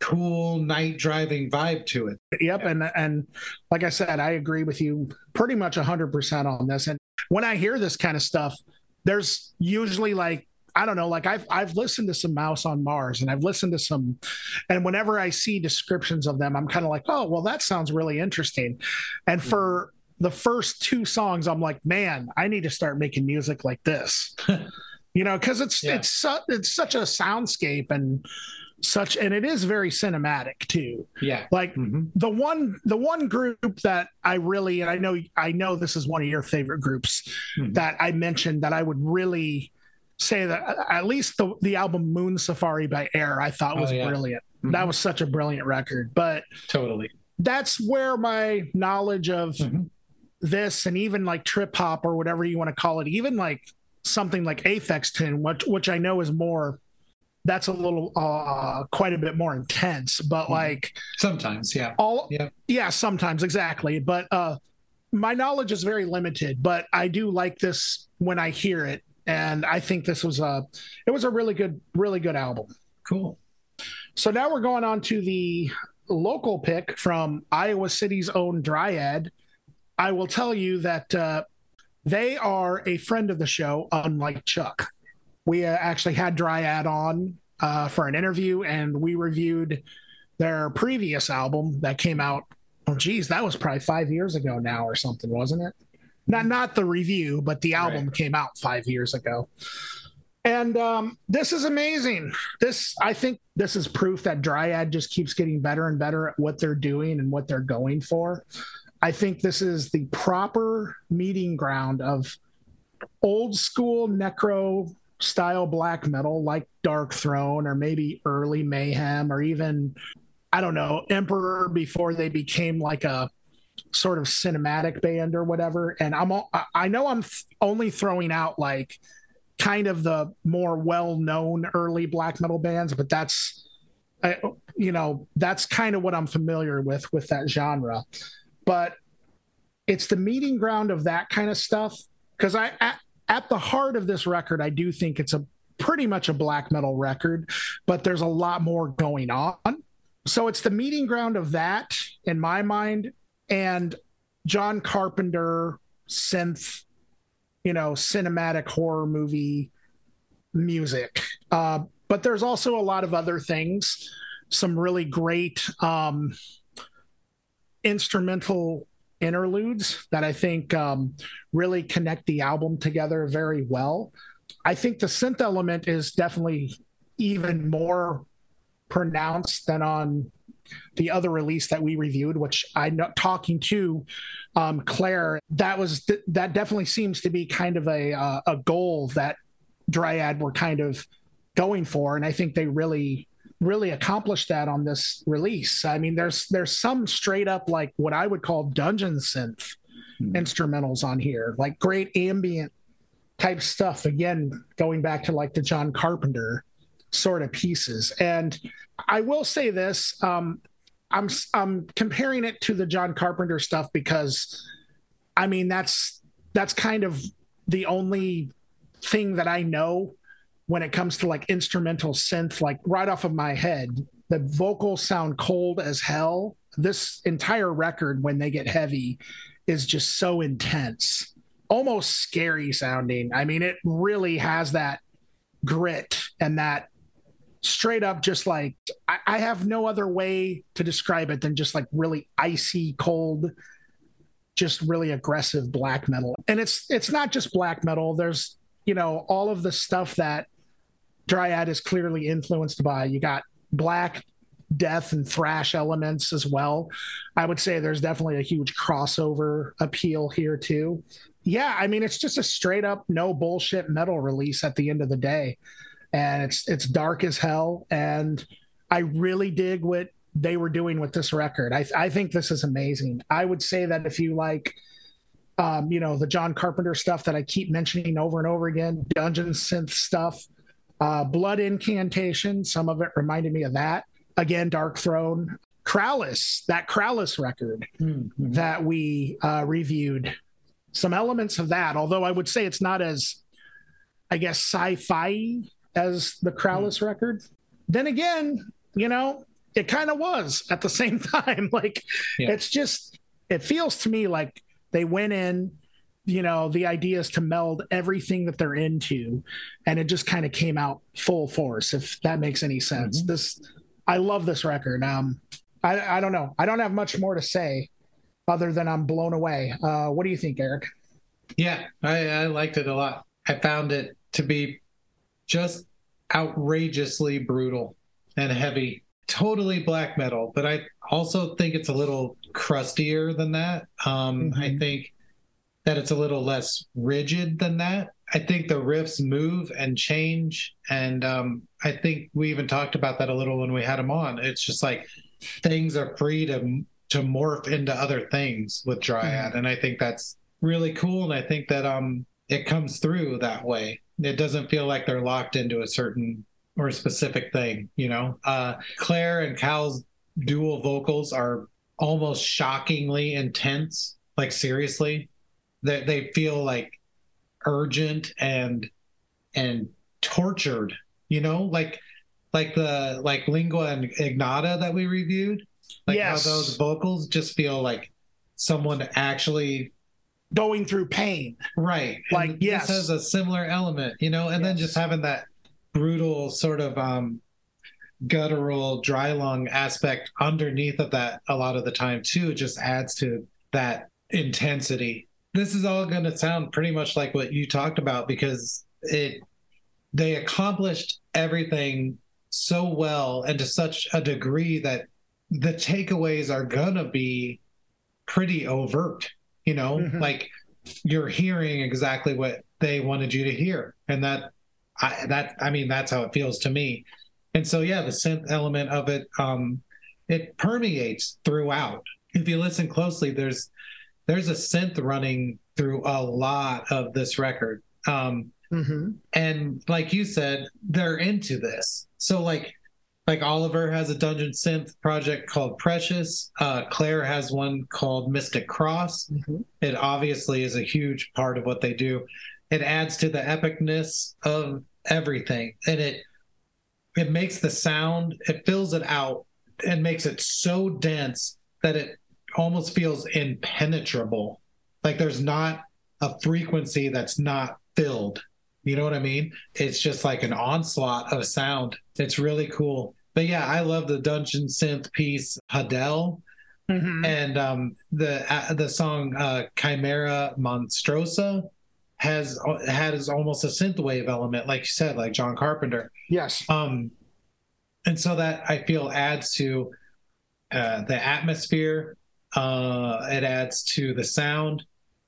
Speaker 2: cool night driving vibe to it.
Speaker 1: Yep, and and like I said, I agree with you pretty much hundred percent on this. And when I hear this kind of stuff, there's usually like I don't know, like I've I've listened to some Mouse on Mars, and I've listened to some, and whenever I see descriptions of them, I'm kind of like, oh, well, that sounds really interesting. And for the first two songs, I'm like, man, I need to start making music like this. you know, because it's
Speaker 2: Yeah.
Speaker 1: it's su- it's such a soundscape and such and it is very cinematic too.
Speaker 2: Yeah.
Speaker 1: Like
Speaker 2: Mhm.
Speaker 1: the one the one group that I really and I know I know this is one of your favorite groups
Speaker 2: Mhm.
Speaker 1: that I mentioned that I would really say that uh, at least the the album Moon Safari by Air I thought
Speaker 2: Oh,
Speaker 1: was
Speaker 2: yeah.
Speaker 1: brilliant.
Speaker 2: Mhm.
Speaker 1: That was such a brilliant record. But
Speaker 2: Totally.
Speaker 1: that's where my knowledge of
Speaker 2: Mhm.
Speaker 1: this and even like trip hop or whatever you want to call it, even like something like Aphex Twin, which which I know is more that's a little uh quite a bit more intense, but
Speaker 2: Mhm.
Speaker 1: like
Speaker 2: Sometimes, yeah.
Speaker 1: all
Speaker 2: Yeah.
Speaker 1: yeah sometimes exactly but uh my knowledge is very limited but i do like this when i hear it and i think this was a it was a really good really good album.
Speaker 2: Cool.
Speaker 1: so now we're going on to the local pick from iowa city's own dryad. I will tell you that uh they are a friend of the show unlike chuck. We uh, actually had dryad on uh, for an interview and we reviewed their previous album that came out oh geez that was probably five years ago now or something wasn't it not not the review but the album
Speaker 2: Right.
Speaker 1: came out five years ago. And um, this is amazing. This i think this is proof that dryad just keeps getting better and better at what they're doing and what they're going for. I think this is the proper meeting ground of old school necro style black metal like Darkthrone or maybe early mayhem or even I don't know, Emperor before they became like a sort of cinematic band or whatever. And I'm I know I'm only throwing out like kind of the more well-known early black metal bands, but that's I, you know, that's kind of what I'm familiar with with that genre. But it's the meeting ground of that kind of stuff because I at, at the heart of this record, I do think it's a pretty much a black metal record, but there's a lot more going on so it's the meeting ground of that in my mind and john carpenter synth you know cinematic horror movie music. Uh, but there's also a lot of other things. Some really great um, instrumental interludes that i think um, really connect the album together very well. I think the synth element is definitely even more pronounced than on the other release that we reviewed, which I know talking to um, Claire, that was that definitely seems to be kind of a uh, a goal that Dryad were kind of going for, and I think they really really accomplished that on this release. I mean, there's there's some straight up like what I would call dungeon synth
Speaker 2: Hmm.
Speaker 1: instrumentals on here, like great ambient type stuff. Again, going back to like the John Carpenter sort of pieces. And I will say this: um, I'm I'm comparing it to the John Carpenter stuff because, I mean, that's that's kind of the only thing that I know when it comes to like instrumental synth, like right off of my head. The vocals sound cold as hell. This entire record, when they get heavy, is just so intense, almost scary sounding. I mean, it really has that grit and that straight up just like I, I have no other way to describe it than just like really icy cold just really aggressive black metal. And it's it's not just black metal. There's you know all of the stuff that dryad is clearly influenced by. You got black death and thrash elements as well. I would say there's definitely a huge crossover appeal here too. Yeah i mean it's just a straight up no bullshit metal release at the end of the day and it's it's dark as hell. And i really dig what they were doing with this record. I i think this is amazing. I would say that if you like um you know the john carpenter stuff that i keep mentioning over and over again dungeon synth stuff uh blood incantation some of it reminded me of that. Again dark throne Krallice, that Krallice record
Speaker 2: Mhm.
Speaker 1: that we uh, reviewed. Some elements of that although i would say it's not as i guess sci-fi as the Krallice record then again you know it kind of was at the same time. Like
Speaker 2: Yeah.
Speaker 1: it's just it feels to me like they went in you know the idea is to meld everything that they're into and it just kind of came out full force if that makes any sense.
Speaker 2: Mhm.
Speaker 1: this i love this record. Um I, I don't know. I don't have much more to say other than i'm blown away. Uh what do you think eric?
Speaker 2: Yeah, I, I liked it a lot. I found it to be just outrageously brutal and heavy. Totally black metal, but I also think it's a little crustier than that. Um, I
Speaker 1: Mhm.
Speaker 2: think that it's a little less rigid than that. I think the riffs move and change, and um, I think we even talked about that a little when we had them on. It's just like things are free to to morph into other things with Dryad, and I think that's really cool. And I think that um, it comes through that way. It doesn't feel like they're locked into a certain or a specific thing. You know, uh, Claire and Cal's dual vocals are almost shockingly intense. Like seriously, they they feel like urgent and and tortured. You know, like like the like lingua and Ignota that we reviewed. Like
Speaker 1: Yes.
Speaker 2: how those vocals just feel like someone actually
Speaker 1: Going through pain.
Speaker 2: right.
Speaker 1: Like,
Speaker 2: And
Speaker 1: yes.
Speaker 2: this has a similar element, you know, and then just having that brutal sort of um guttural dry lung aspect underneath of that a lot of the time too just adds to that intensity this is all going to sound pretty much like what you talked about because it they accomplished everything so well and to such a degree that the takeaways are going to be pretty overt you know
Speaker 1: Mhm.
Speaker 2: like you're hearing exactly what they wanted you to hear and that I, that I mean that's how it feels to me. And so yeah, the synth element of it um it permeates throughout. If you listen closely there's there's a synth running through a lot of this record. Um
Speaker 1: Mm-hmm.
Speaker 2: and like you said they're into this. So like like Oliver has a dungeon synth project called Precious. Uh Claire has one called Mystic Cross.
Speaker 1: Mm-hmm.
Speaker 2: it obviously is a huge part of what they do. It adds to the epicness of everything and it it makes the sound it fills it out and makes it so dense that it almost feels impenetrable. Like there's not a frequency that's not filled. You know what i mean? It's just like an onslaught of sound. It's really cool but yeah i love the dungeon synth piece hadel
Speaker 1: Mm-hmm.
Speaker 2: and um, the uh, the song uh, Chimera Monstrosa has has almost a synthwave element, like you said, like John Carpenter.
Speaker 1: Yes.
Speaker 2: Um, and so that I feel adds to uh, the atmosphere. Uh, it adds to the sound.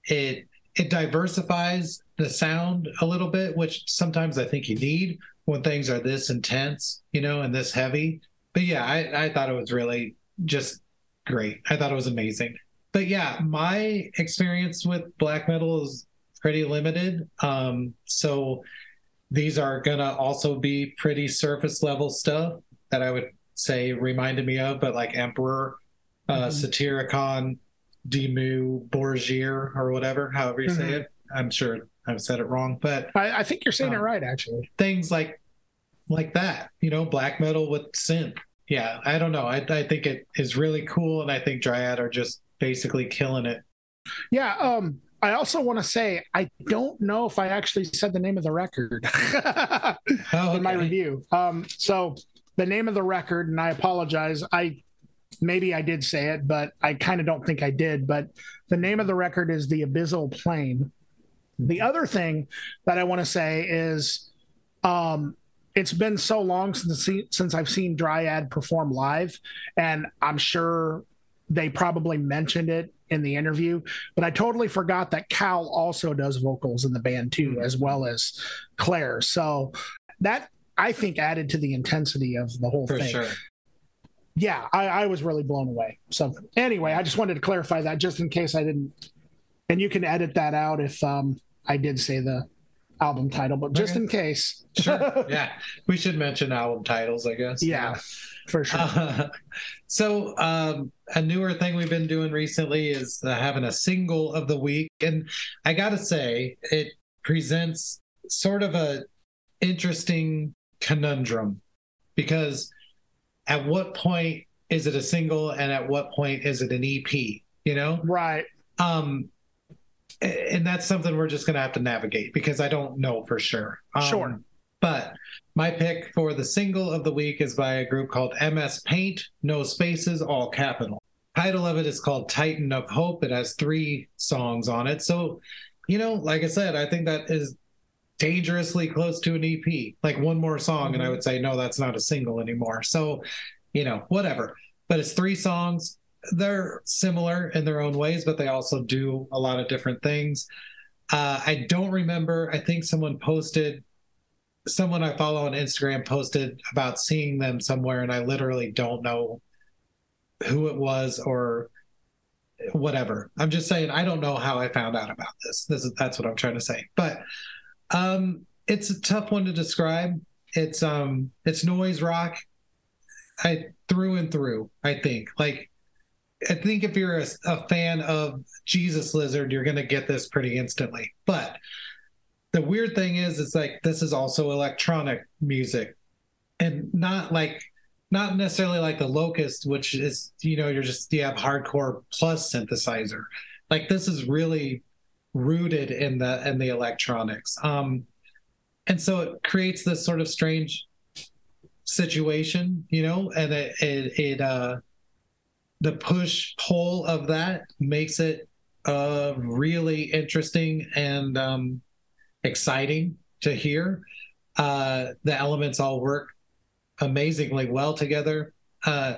Speaker 2: It it diversifies the sound a little bit, which sometimes I think you need when things are this intense, you know, and this heavy. But yeah, I, I thought it was really just great. I thought it was amazing. But yeah, my experience with black metal is pretty limited. Um, so these are gonna also be pretty surface level stuff that I would say reminded me of, but like Emperor, uh,
Speaker 1: Mhm.
Speaker 2: Satyricon, Dimmu, Borgir, or whatever, however you say
Speaker 1: Mhm.
Speaker 2: it. I'm sure I've said it wrong, but
Speaker 1: I, I think you're saying it
Speaker 2: Um,
Speaker 1: right, actually.
Speaker 2: things like like that, you know, black metal with synth. Yeah, I don't know. I, I think it is really cool, and I think Dryad are just basically killing it.
Speaker 1: Yeah. Um, I also want to say I don't know if I actually said the name of the record
Speaker 2: Oh,
Speaker 1: in my review. Um, so the name of the record, and I apologize. I maybe I did say it, but I kind of don't think I did. But the name of the record is The Abyssal Plane. The other thing that I want to say is, um, it's been so long since since I've seen Dryad perform live, and I'm sure they probably mentioned it in the interview, but I totally forgot that Cal also does vocals in the band too,
Speaker 2: Mhm.
Speaker 1: as well as Claire. So that I think added to the intensity of the whole
Speaker 2: for
Speaker 1: thing.
Speaker 2: sure.
Speaker 1: Yeah, I, I was really blown away. So anyway, I just wanted to clarify that just in case I didn't. And you can edit that out if um, I did say the album title, but just
Speaker 2: Okay.
Speaker 1: in case.
Speaker 2: Sure. yeah, we should mention album titles, I guess.
Speaker 1: Yeah, for sure.
Speaker 2: Uh, so um, a newer thing we've been doing recently is uh, having a single of the week, and I gotta say, it presents sort of a interesting conundrum because at what point is it a single, and at what point is it an EP? You know,
Speaker 1: right.
Speaker 2: um, and that's something we're just gonna have to navigate because I don't know for sure. Um,
Speaker 1: Sure.
Speaker 2: But my pick for the single of the week is by a group called MS Paint, no spaces, all capital. Title of it is called Titan of Hope. It has three songs on it. So, you know, like I said, I think that is dangerously close to an EP. Like one more song, and I
Speaker 1: Mhm.
Speaker 2: would say, no, that's not a single anymore. So, you know, whatever. But it's three songs. They're similar in their own ways, but they also do a lot of different things. Uh, I don't remember. I think someone posted, someone I follow on Instagram posted about seeing them somewhere, and I literally don't know who it was or whatever. I'm just saying I don't know how I found out about this. This is that's what I'm trying to say. But um it's a tough one to describe. It's um it's noise rock. I through and through, I think. Like I think if you're a, a fan of Jesus Lizard, you're gonna get this pretty instantly. But the weird thing is it's like this is also electronic music. And not like not necessarily like the locust which is you know you're just you have hardcore plus synthesizer like this is really rooted in the in the electronics um and so it creates this sort of strange situation you know and it it, it uh the push pull of that makes it uh really interesting and um exciting to hear uh the elements all work amazingly well together. Uh,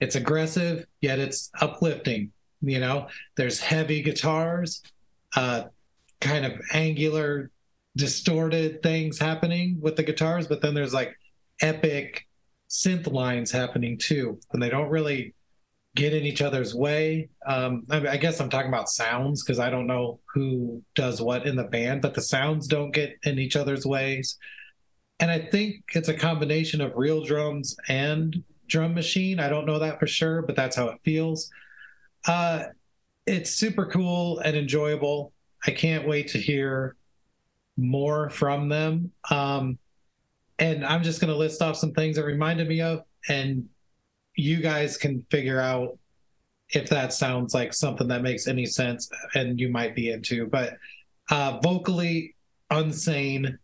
Speaker 2: it's aggressive, yet it's uplifting. You know, there's heavy guitars, uh, kind of angular, distorted things happening with the guitars, but then there's like epic synth lines happening too, and they don't really get in each other's way. Um, I, mean, I guess I'm talking about sounds because I don't know who does what in the band, but the sounds don't get in each other's ways and I think it's a combination of real drums and drum machine. I don't know that for sure, but that's how it feels. Uh, it's super cool and enjoyable. I can't wait to hear more from them. Um, and I'm just going to list off some things that reminded me of, and you guys can figure out if that sounds like something that makes any sense and you might be into. But uh, vocally, Unsane,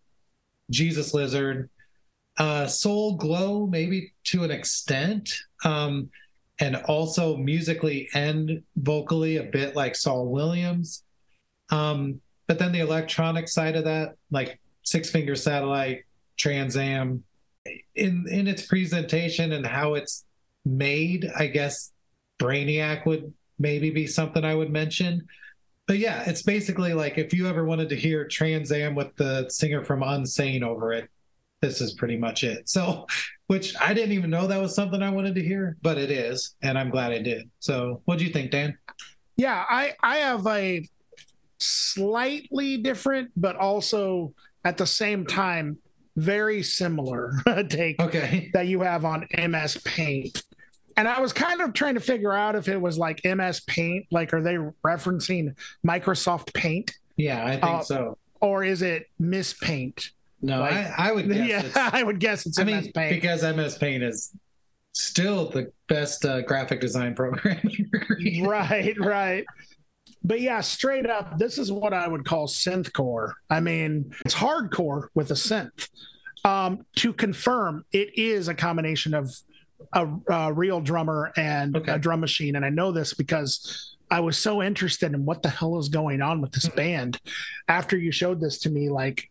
Speaker 2: Jesus Lizard, uh, Soul Glo, maybe to an extent, um, and also musically and vocally a bit like Saul Williams. Um, but then the electronic side of that, like Six Finger Satellite, Trans Am, in in its presentation and how it's made, I guess Brainiac would maybe be something I would mention but yeah, it's basically like if you ever wanted to hear Trans Am with the singer from Unsane over it, this is pretty much it. So, which I didn't even know that was something I wanted to hear, but it is, and I'm glad I did. So, what do you think, Dan?
Speaker 1: Yeah, I I have a slightly different, but also at the same time very similar take
Speaker 2: Okay.
Speaker 1: that you have on MS Paint. And I was kind of trying to figure out if it was like MS Paint, like are they referencing Microsoft Paint
Speaker 2: Yeah, I think
Speaker 1: Uh,
Speaker 2: so.
Speaker 1: or is it Miss Paint?
Speaker 2: No,
Speaker 1: like-
Speaker 2: I, I would guess
Speaker 1: yeah,
Speaker 2: it's,
Speaker 1: I would guess it's
Speaker 2: I
Speaker 1: MS
Speaker 2: mean,
Speaker 1: Paint.
Speaker 2: because MS Paint is still the best uh, graphic design program.
Speaker 1: right, right. But yeah, straight up, this is what I would call synthcore. I mean, it's hardcore with a synth. Um, to confirm, it is a combination of a, a real drummer and
Speaker 2: Okay.
Speaker 1: a drum machine, and I know this because I was so interested in what the hell is going on with this band after you showed this to me, like,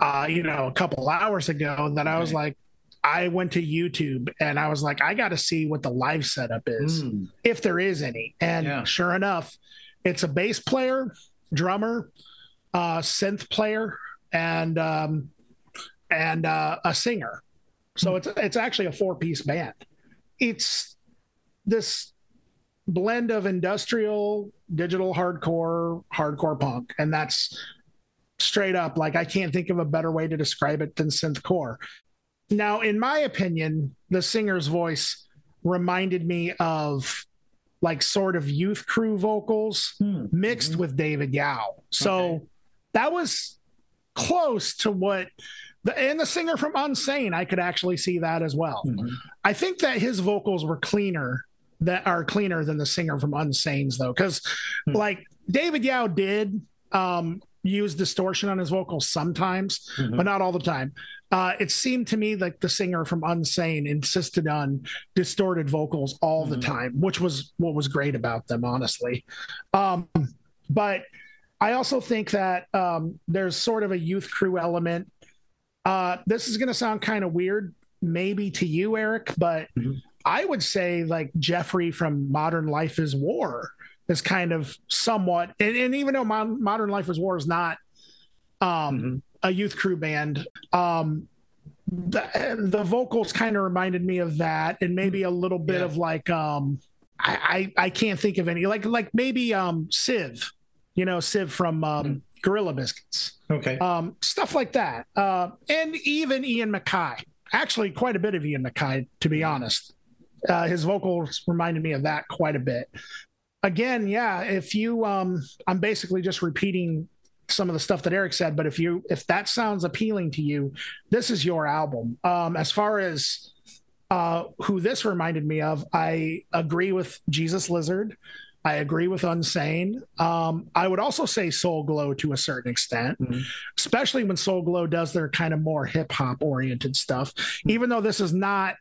Speaker 1: uh, you know, a couple hours ago. That I was
Speaker 2: Right.
Speaker 1: like, I went to YouTube and I was like, I got to see what the live setup is
Speaker 2: Mm,
Speaker 1: if there is any. And
Speaker 2: Yeah.
Speaker 1: sure enough, it's a bass player, drummer, uh, synth player, and um, and uh, a singer. So it's it's actually a four piece band. It's this blend of industrial, digital hardcore, hardcore punk, and that's straight up like I can't think of a better way to describe it than synthcore. Now, in my opinion, the singer's voice reminded me of like sort of youth crew vocals
Speaker 2: hmm,
Speaker 1: mixed with David Yow. So
Speaker 2: Okay.
Speaker 1: that was close to what and the singer from Unsane, I could actually see that as well.
Speaker 2: mhm.
Speaker 1: I think that his vocals were cleaner that are cleaner than the singer from Unsane's though, because
Speaker 2: Hmm.
Speaker 1: like David Yow did um use distortion on his vocals sometimes,
Speaker 2: Mhm.
Speaker 1: but not all the time. Uh, it seemed to me like the singer from Unsane insisted on distorted vocals all the
Speaker 2: Mhm.
Speaker 1: time, which was what was great about them, honestly. Um, but I also think that um, there's sort of a youth crew element. Uh, this is going to sound kind of weird, maybe to you, Eric, but
Speaker 2: Mhm.
Speaker 1: I would say like Jeffrey from Modern Life is War is kind of somewhat, and, and even though Modern Life is War is not um,
Speaker 2: Mhm.
Speaker 1: a youth crew band, um, the, the vocals kind of reminded me of that, and maybe a little bit
Speaker 2: Yeah.
Speaker 1: of like um, I, I I can't think of any like like maybe um Civ, you know Civ from um, Gorilla Biscuits,
Speaker 2: Okay.
Speaker 1: um, stuff like that, uh, and even Ian MacKaye. Actually, quite a bit of Ian MacKaye, to be honest. Uh, his vocals reminded me of that quite a bit. Again, yeah, if you, um, I'm basically just repeating some of the stuff that Eric said, but if you, if that sounds appealing to you, this is your album. Um, as far as uh, who this reminded me of, I agree with Jesus Lizard. I agree with Unsane. Um, I would also say Soul Glo to a certain extent,
Speaker 2: Mhm.
Speaker 1: especially when Soul Glo does their kind of more hip hop oriented stuff. Even though this is not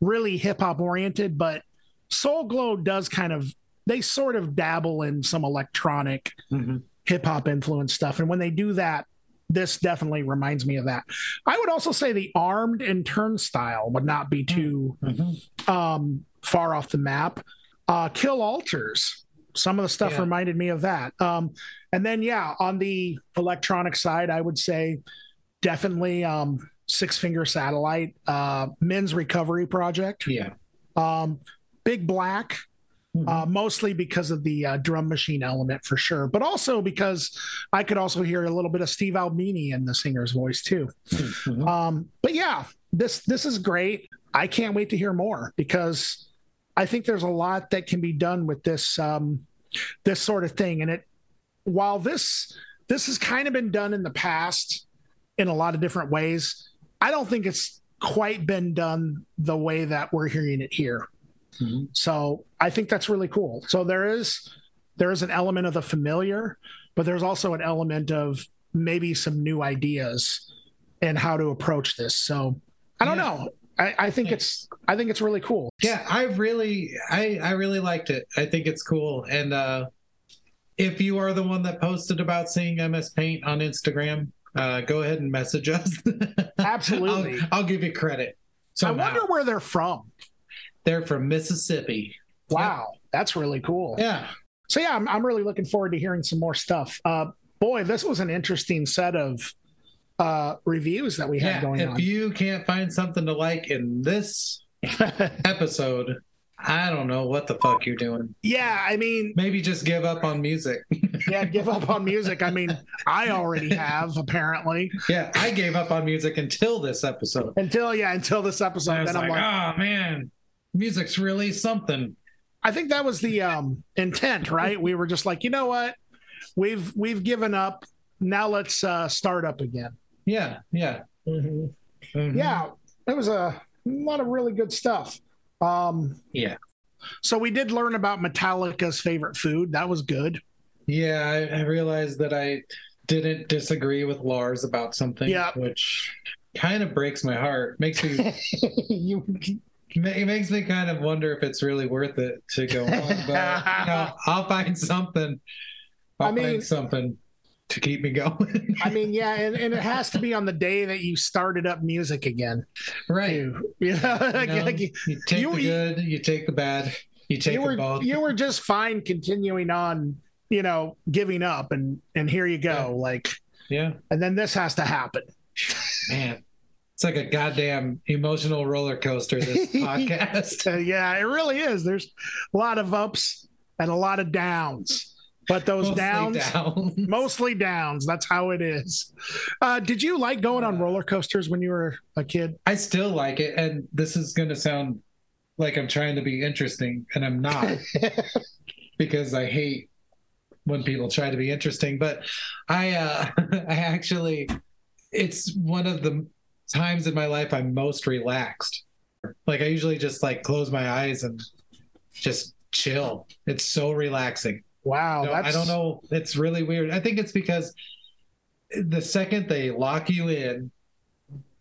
Speaker 1: really hip hop oriented, but Soul Glo does kind of they sort of dabble in some electronic
Speaker 2: Mhm.
Speaker 1: hip hop influence stuff. And when they do that, this definitely reminds me of that. I would also say the armed and turnstile would not be too
Speaker 2: Mhm.
Speaker 1: um, far off the map. Uh, Kill Alters. Some of the stuff
Speaker 2: Yeah.
Speaker 1: reminded me of that. Um, and then, yeah, on the electronic side, I would say definitely um, Six Finger Satellite, uh, Men's Recovery Project,
Speaker 2: Yeah.
Speaker 1: um, Big Black,
Speaker 2: Mhm.
Speaker 1: uh, mostly because of the uh, drum machine element for sure, but also because I could also hear a little bit of Steve Albini in the singer's voice too.
Speaker 2: Mhm.
Speaker 1: Um, but yeah, this this is great. I can't wait to hear more because I think there's a lot that can be done with this um, this sort of thing. And it while this this has kind of been done in the past in a lot of different ways, I don't think it's quite been done the way that we're hearing it here.
Speaker 2: Mhm.
Speaker 1: So I think that's really cool. So there is there is an element of the familiar, but there's also an element of maybe some new ideas and how to approach this. So I don't
Speaker 2: Yeah.
Speaker 1: know. I, I think it's I think it's really cool.
Speaker 2: Yeah, I really, I, I really liked it. I think it's cool. And uh, if you are the one that posted about seeing MS Paint on Instagram, uh, go ahead and message us.
Speaker 1: Absolutely.
Speaker 2: I'll, I'll give you credit. So
Speaker 1: I wonder where they're from.
Speaker 2: they're from Mississippi.
Speaker 1: Wow, that's really cool.
Speaker 2: Yeah.
Speaker 1: So yeah, I'm I'm really looking forward to hearing some more stuff. Uh, boy, this was an interesting set of uh, reviews that we had
Speaker 2: Yeah.
Speaker 1: going
Speaker 2: If
Speaker 1: on.
Speaker 2: If you can't find something to like in this episode, I don't know what the fuck you're doing.
Speaker 1: yeah, I mean,
Speaker 2: Maybe just give up on music.
Speaker 1: yeah, give up on music. I mean, I already have apparently
Speaker 2: yeah, I gave up on music until this episode.
Speaker 1: until yeah until this episode.
Speaker 2: I was
Speaker 1: then I'm
Speaker 2: like,
Speaker 1: like,
Speaker 2: oh man, music's really something.
Speaker 1: I think that was the um, intent, right? We were just like, you know what, we've we've given up. Now let's uh, start up again.
Speaker 2: Yeah, yeah, Mhm.
Speaker 1: Yeah, it was a lot of really good stuff. Um,
Speaker 2: Yeah.
Speaker 1: So we did learn about Metallica's favorite food. That was good.
Speaker 2: yeah. I, I realized that I didn't disagree with Lars about something,
Speaker 1: Yeah.
Speaker 2: which kind of breaks my heart. Makes me
Speaker 1: you,
Speaker 2: it makes me kind of wonder if it's really worth it to go on. But you know, I'll find something. I'll
Speaker 1: I mean-
Speaker 2: find something to keep me going.
Speaker 1: I mean, yeah, and, and it has to be on the day that you started up music again.
Speaker 2: right.
Speaker 1: too. You know,
Speaker 2: You,
Speaker 1: like-
Speaker 2: know,
Speaker 1: like
Speaker 2: you take
Speaker 1: you-
Speaker 2: the good, you take the bad, you take
Speaker 1: you were
Speaker 2: both.
Speaker 1: you were just fine continuing on, you know, giving up, and and here you go,
Speaker 2: Yeah.
Speaker 1: like,
Speaker 2: yeah,
Speaker 1: and then this has to happen.
Speaker 2: man. It's like a goddamn emotional roller coaster, this podcast.
Speaker 1: Uh, yeah, it really is. There's a lot of ups and a lot of downs, but those
Speaker 2: Mostly
Speaker 1: downs.
Speaker 2: down.
Speaker 1: Mostly downs. That's how it is. Uh, did you like going on roller coasters when you were a kid?
Speaker 2: I still like it, and this is going to sound like I'm trying to be interesting, and I'm not because I hate when people try to be interesting. But I, uh, I actually, it's one of the times in my life I'm most relaxed. Like I usually just like close my eyes and just chill. It's so relaxing.
Speaker 1: Wow, that's,
Speaker 2: I don't know. It's really weird. I think it's because the second they lock you in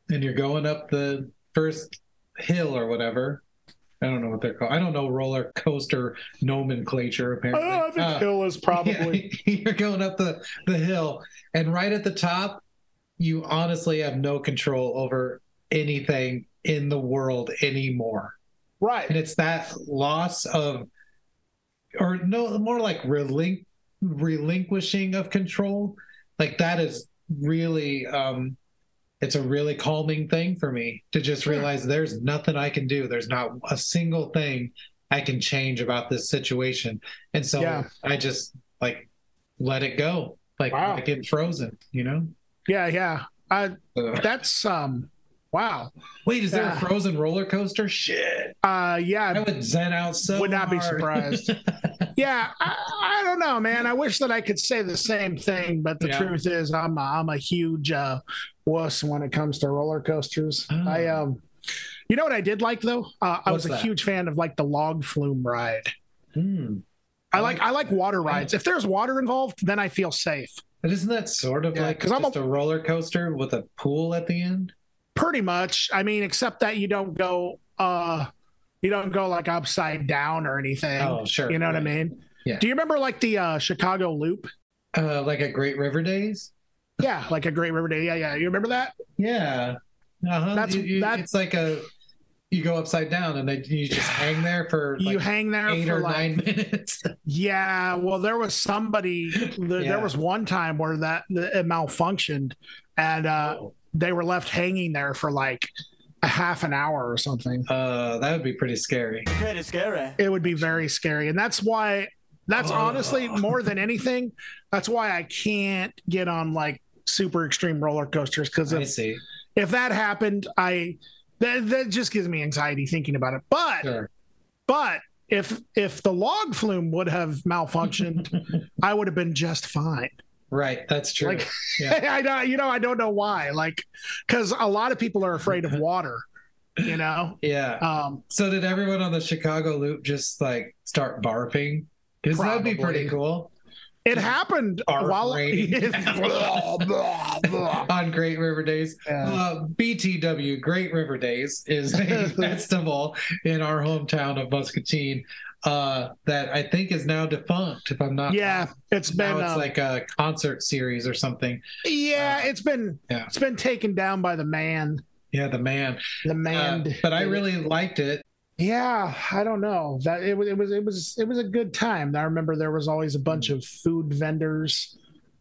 Speaker 2: and you're going up the first hill or whatever, I don't know what they're called. I don't know roller coaster nomenclature. Apparently,
Speaker 1: Oh, I think
Speaker 2: Uh,
Speaker 1: hill is probably.
Speaker 2: Yeah, you're going up the the hill, and right at the top, you honestly have no control over anything in the world anymore.
Speaker 1: right.
Speaker 2: And it's that loss of, or no, more like relin- relinquishing of control. Like that is really, um, it's a really calming thing for me to just realize there's nothing I can do. There's not a single thing I can change about this situation. And so
Speaker 1: Yeah.
Speaker 2: I just like let it go, like,
Speaker 1: Wow.
Speaker 2: like get frozen, you know?
Speaker 1: Yeah, yeah. Uh, that's um. Wow.
Speaker 2: wait, is there a frozen roller coaster? Shit.
Speaker 1: Uh, yeah.
Speaker 2: I would zen out so
Speaker 1: Would not be surprised. Yeah, I, I don't know, man. I wish that I could say the same thing, but the
Speaker 2: Yeah.
Speaker 1: truth is, I'm a, I'm a huge uh, wuss when it comes to roller coasters.
Speaker 2: Oh.
Speaker 1: I um, you know what I did like though? Uh, I was a
Speaker 2: that?
Speaker 1: huge fan of like the log flume ride.
Speaker 2: Hmm.
Speaker 1: I like I like water rides. If there's water involved, then I feel safe.
Speaker 2: But isn't that sort of
Speaker 1: Yeah,
Speaker 2: like
Speaker 1: 'cause I'm a-
Speaker 2: just a, roller coaster with a pool at the end?
Speaker 1: Pretty much. I mean, except that you don't go uh, you don't go like upside down or anything.
Speaker 2: Oh, sure.
Speaker 1: You know what I mean?
Speaker 2: Yeah.
Speaker 1: Do you remember like the uh, Chicago Loop?
Speaker 2: Uh, like a Great River Days?
Speaker 1: Yeah, like a Great River Day. Yeah, yeah. You remember that?
Speaker 2: Yeah. Uh-huh.
Speaker 1: That's-
Speaker 2: You- you-
Speaker 1: that-
Speaker 2: it's like a you go upside down and then you just hang there for
Speaker 1: you hang there
Speaker 2: eight
Speaker 1: for
Speaker 2: or
Speaker 1: like
Speaker 2: nine minutes.
Speaker 1: Yeah, well, there was somebody. There,
Speaker 2: Yeah.
Speaker 1: there was one time where that it malfunctioned, and uh, they were left hanging there for like a half an hour or something.
Speaker 2: Uh, that would be pretty scary.
Speaker 4: Pretty scary.
Speaker 1: It would be very scary, and that's why. That's
Speaker 2: Oh.
Speaker 1: honestly more than anything. That's why I can't get on like super extreme roller coasters because
Speaker 2: I
Speaker 1: if
Speaker 2: see.
Speaker 1: if that happened, I that, that just gives me anxiety thinking about it. But
Speaker 2: Sure.
Speaker 1: but if if the log flume would have malfunctioned, I would have been just fine.
Speaker 2: Right. That's true.
Speaker 1: Like-
Speaker 2: yeah.
Speaker 1: I don't, you know, I don't know why. Like, because a lot of people are afraid of water. You know,
Speaker 2: Yeah.
Speaker 1: um,
Speaker 2: So did everyone on the Chicago Loop just like start barfing? Because that'd be pretty cool.
Speaker 1: it happened while. Blah, blah, blah.
Speaker 2: on Great River Days.
Speaker 1: Yeah.
Speaker 2: Uh, BTW, Great River Days, is a festival in our hometown of Muscatine uh, that I think is now defunct, if I'm not
Speaker 1: yeah,
Speaker 2: wrong.
Speaker 1: it's
Speaker 2: Now
Speaker 1: been
Speaker 2: it's
Speaker 1: uh,
Speaker 2: like a concert series or something.
Speaker 1: yeah, it's been
Speaker 2: Yeah.
Speaker 1: it's been taken down by the man.
Speaker 2: Yeah, the man.
Speaker 1: The
Speaker 2: Uh,
Speaker 1: man,
Speaker 2: but I really liked it.
Speaker 1: yeah, I don't know that it was it was it was it was a good time. I remember there was always a bunch of food vendors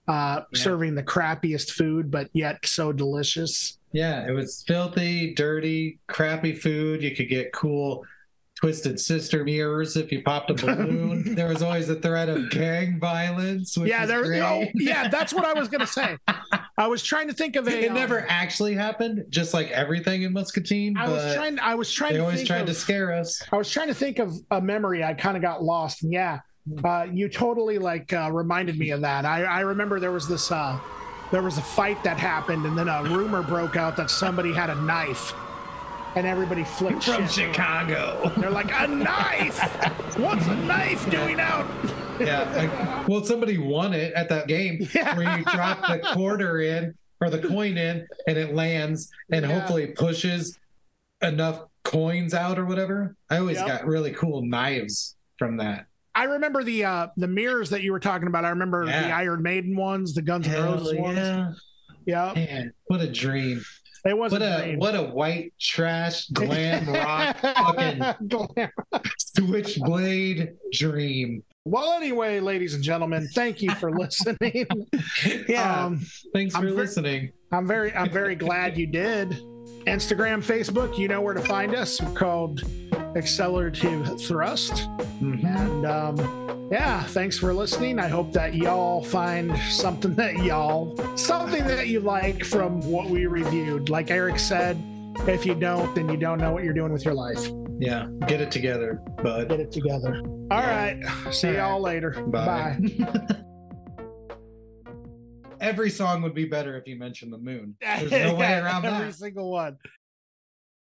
Speaker 1: uh,
Speaker 2: Yeah.
Speaker 1: serving the crappiest food, but yet so delicious.
Speaker 2: Yeah, it was filthy, dirty, crappy food. You could get cool twisted sister mirrors if you popped a balloon. there was always a threat of gang violence. Which
Speaker 1: yeah, there. Oh, yeah, that's what I was gonna say. I was trying to think of a.
Speaker 2: it
Speaker 1: um,
Speaker 2: never actually happened, just like everything in Muscatine.
Speaker 1: I was trying. I was trying
Speaker 2: they
Speaker 1: to
Speaker 2: always
Speaker 1: think
Speaker 2: tried
Speaker 1: of,
Speaker 2: to scare us.
Speaker 1: I was trying to think of a memory. I kind of got lost. And yeah, uh, you totally like uh, reminded me of that. I, I remember there was this. Uh, there was a fight that happened, and then a rumor broke out that somebody had a knife, and everybody flipped
Speaker 2: From
Speaker 1: shit.
Speaker 2: Chicago.
Speaker 1: They're like, a knife? What's a knife doing out?
Speaker 2: yeah. Like, well, somebody won it at that game
Speaker 1: Yeah.
Speaker 2: where you drop the quarter in or the coin in and it lands and
Speaker 1: Yeah.
Speaker 2: hopefully pushes enough coins out or whatever. I always
Speaker 1: Yep.
Speaker 2: got really cool knives from that.
Speaker 1: I remember the uh, the mirrors that you were talking about. I remember the Iron Maiden ones, the Guns N' Roses ones.
Speaker 2: yeah.
Speaker 1: Yeah,
Speaker 2: Man, what a dream.
Speaker 1: It was
Speaker 2: What
Speaker 1: a dream.
Speaker 2: what a white trash glam rock fucking
Speaker 1: Glam.
Speaker 2: switchblade dream.
Speaker 1: Well, anyway, ladies and gentlemen, thank you for listening.
Speaker 2: Yeah.
Speaker 1: Um,
Speaker 2: Thanks
Speaker 1: I'm
Speaker 2: for
Speaker 1: ver-
Speaker 2: listening.
Speaker 1: I'm very, I'm very glad you did. Instagram, Facebook, you know where to find us. We're called Accelerative Thrust.
Speaker 2: Mhm.
Speaker 1: And um, yeah, thanks for listening. I hope that y'all find something that y'all, something that you like from what we reviewed. Like Eric said, if you don't, then you don't know what you're doing with your life.
Speaker 2: Yeah. Get it together, bud.
Speaker 1: Get it together. All right. See
Speaker 2: All right.
Speaker 1: y'all later.
Speaker 2: Bye.
Speaker 1: Bye.
Speaker 2: Every song would be better if you mentioned the moon. There's no way around
Speaker 1: Every
Speaker 2: that.
Speaker 1: Every single one.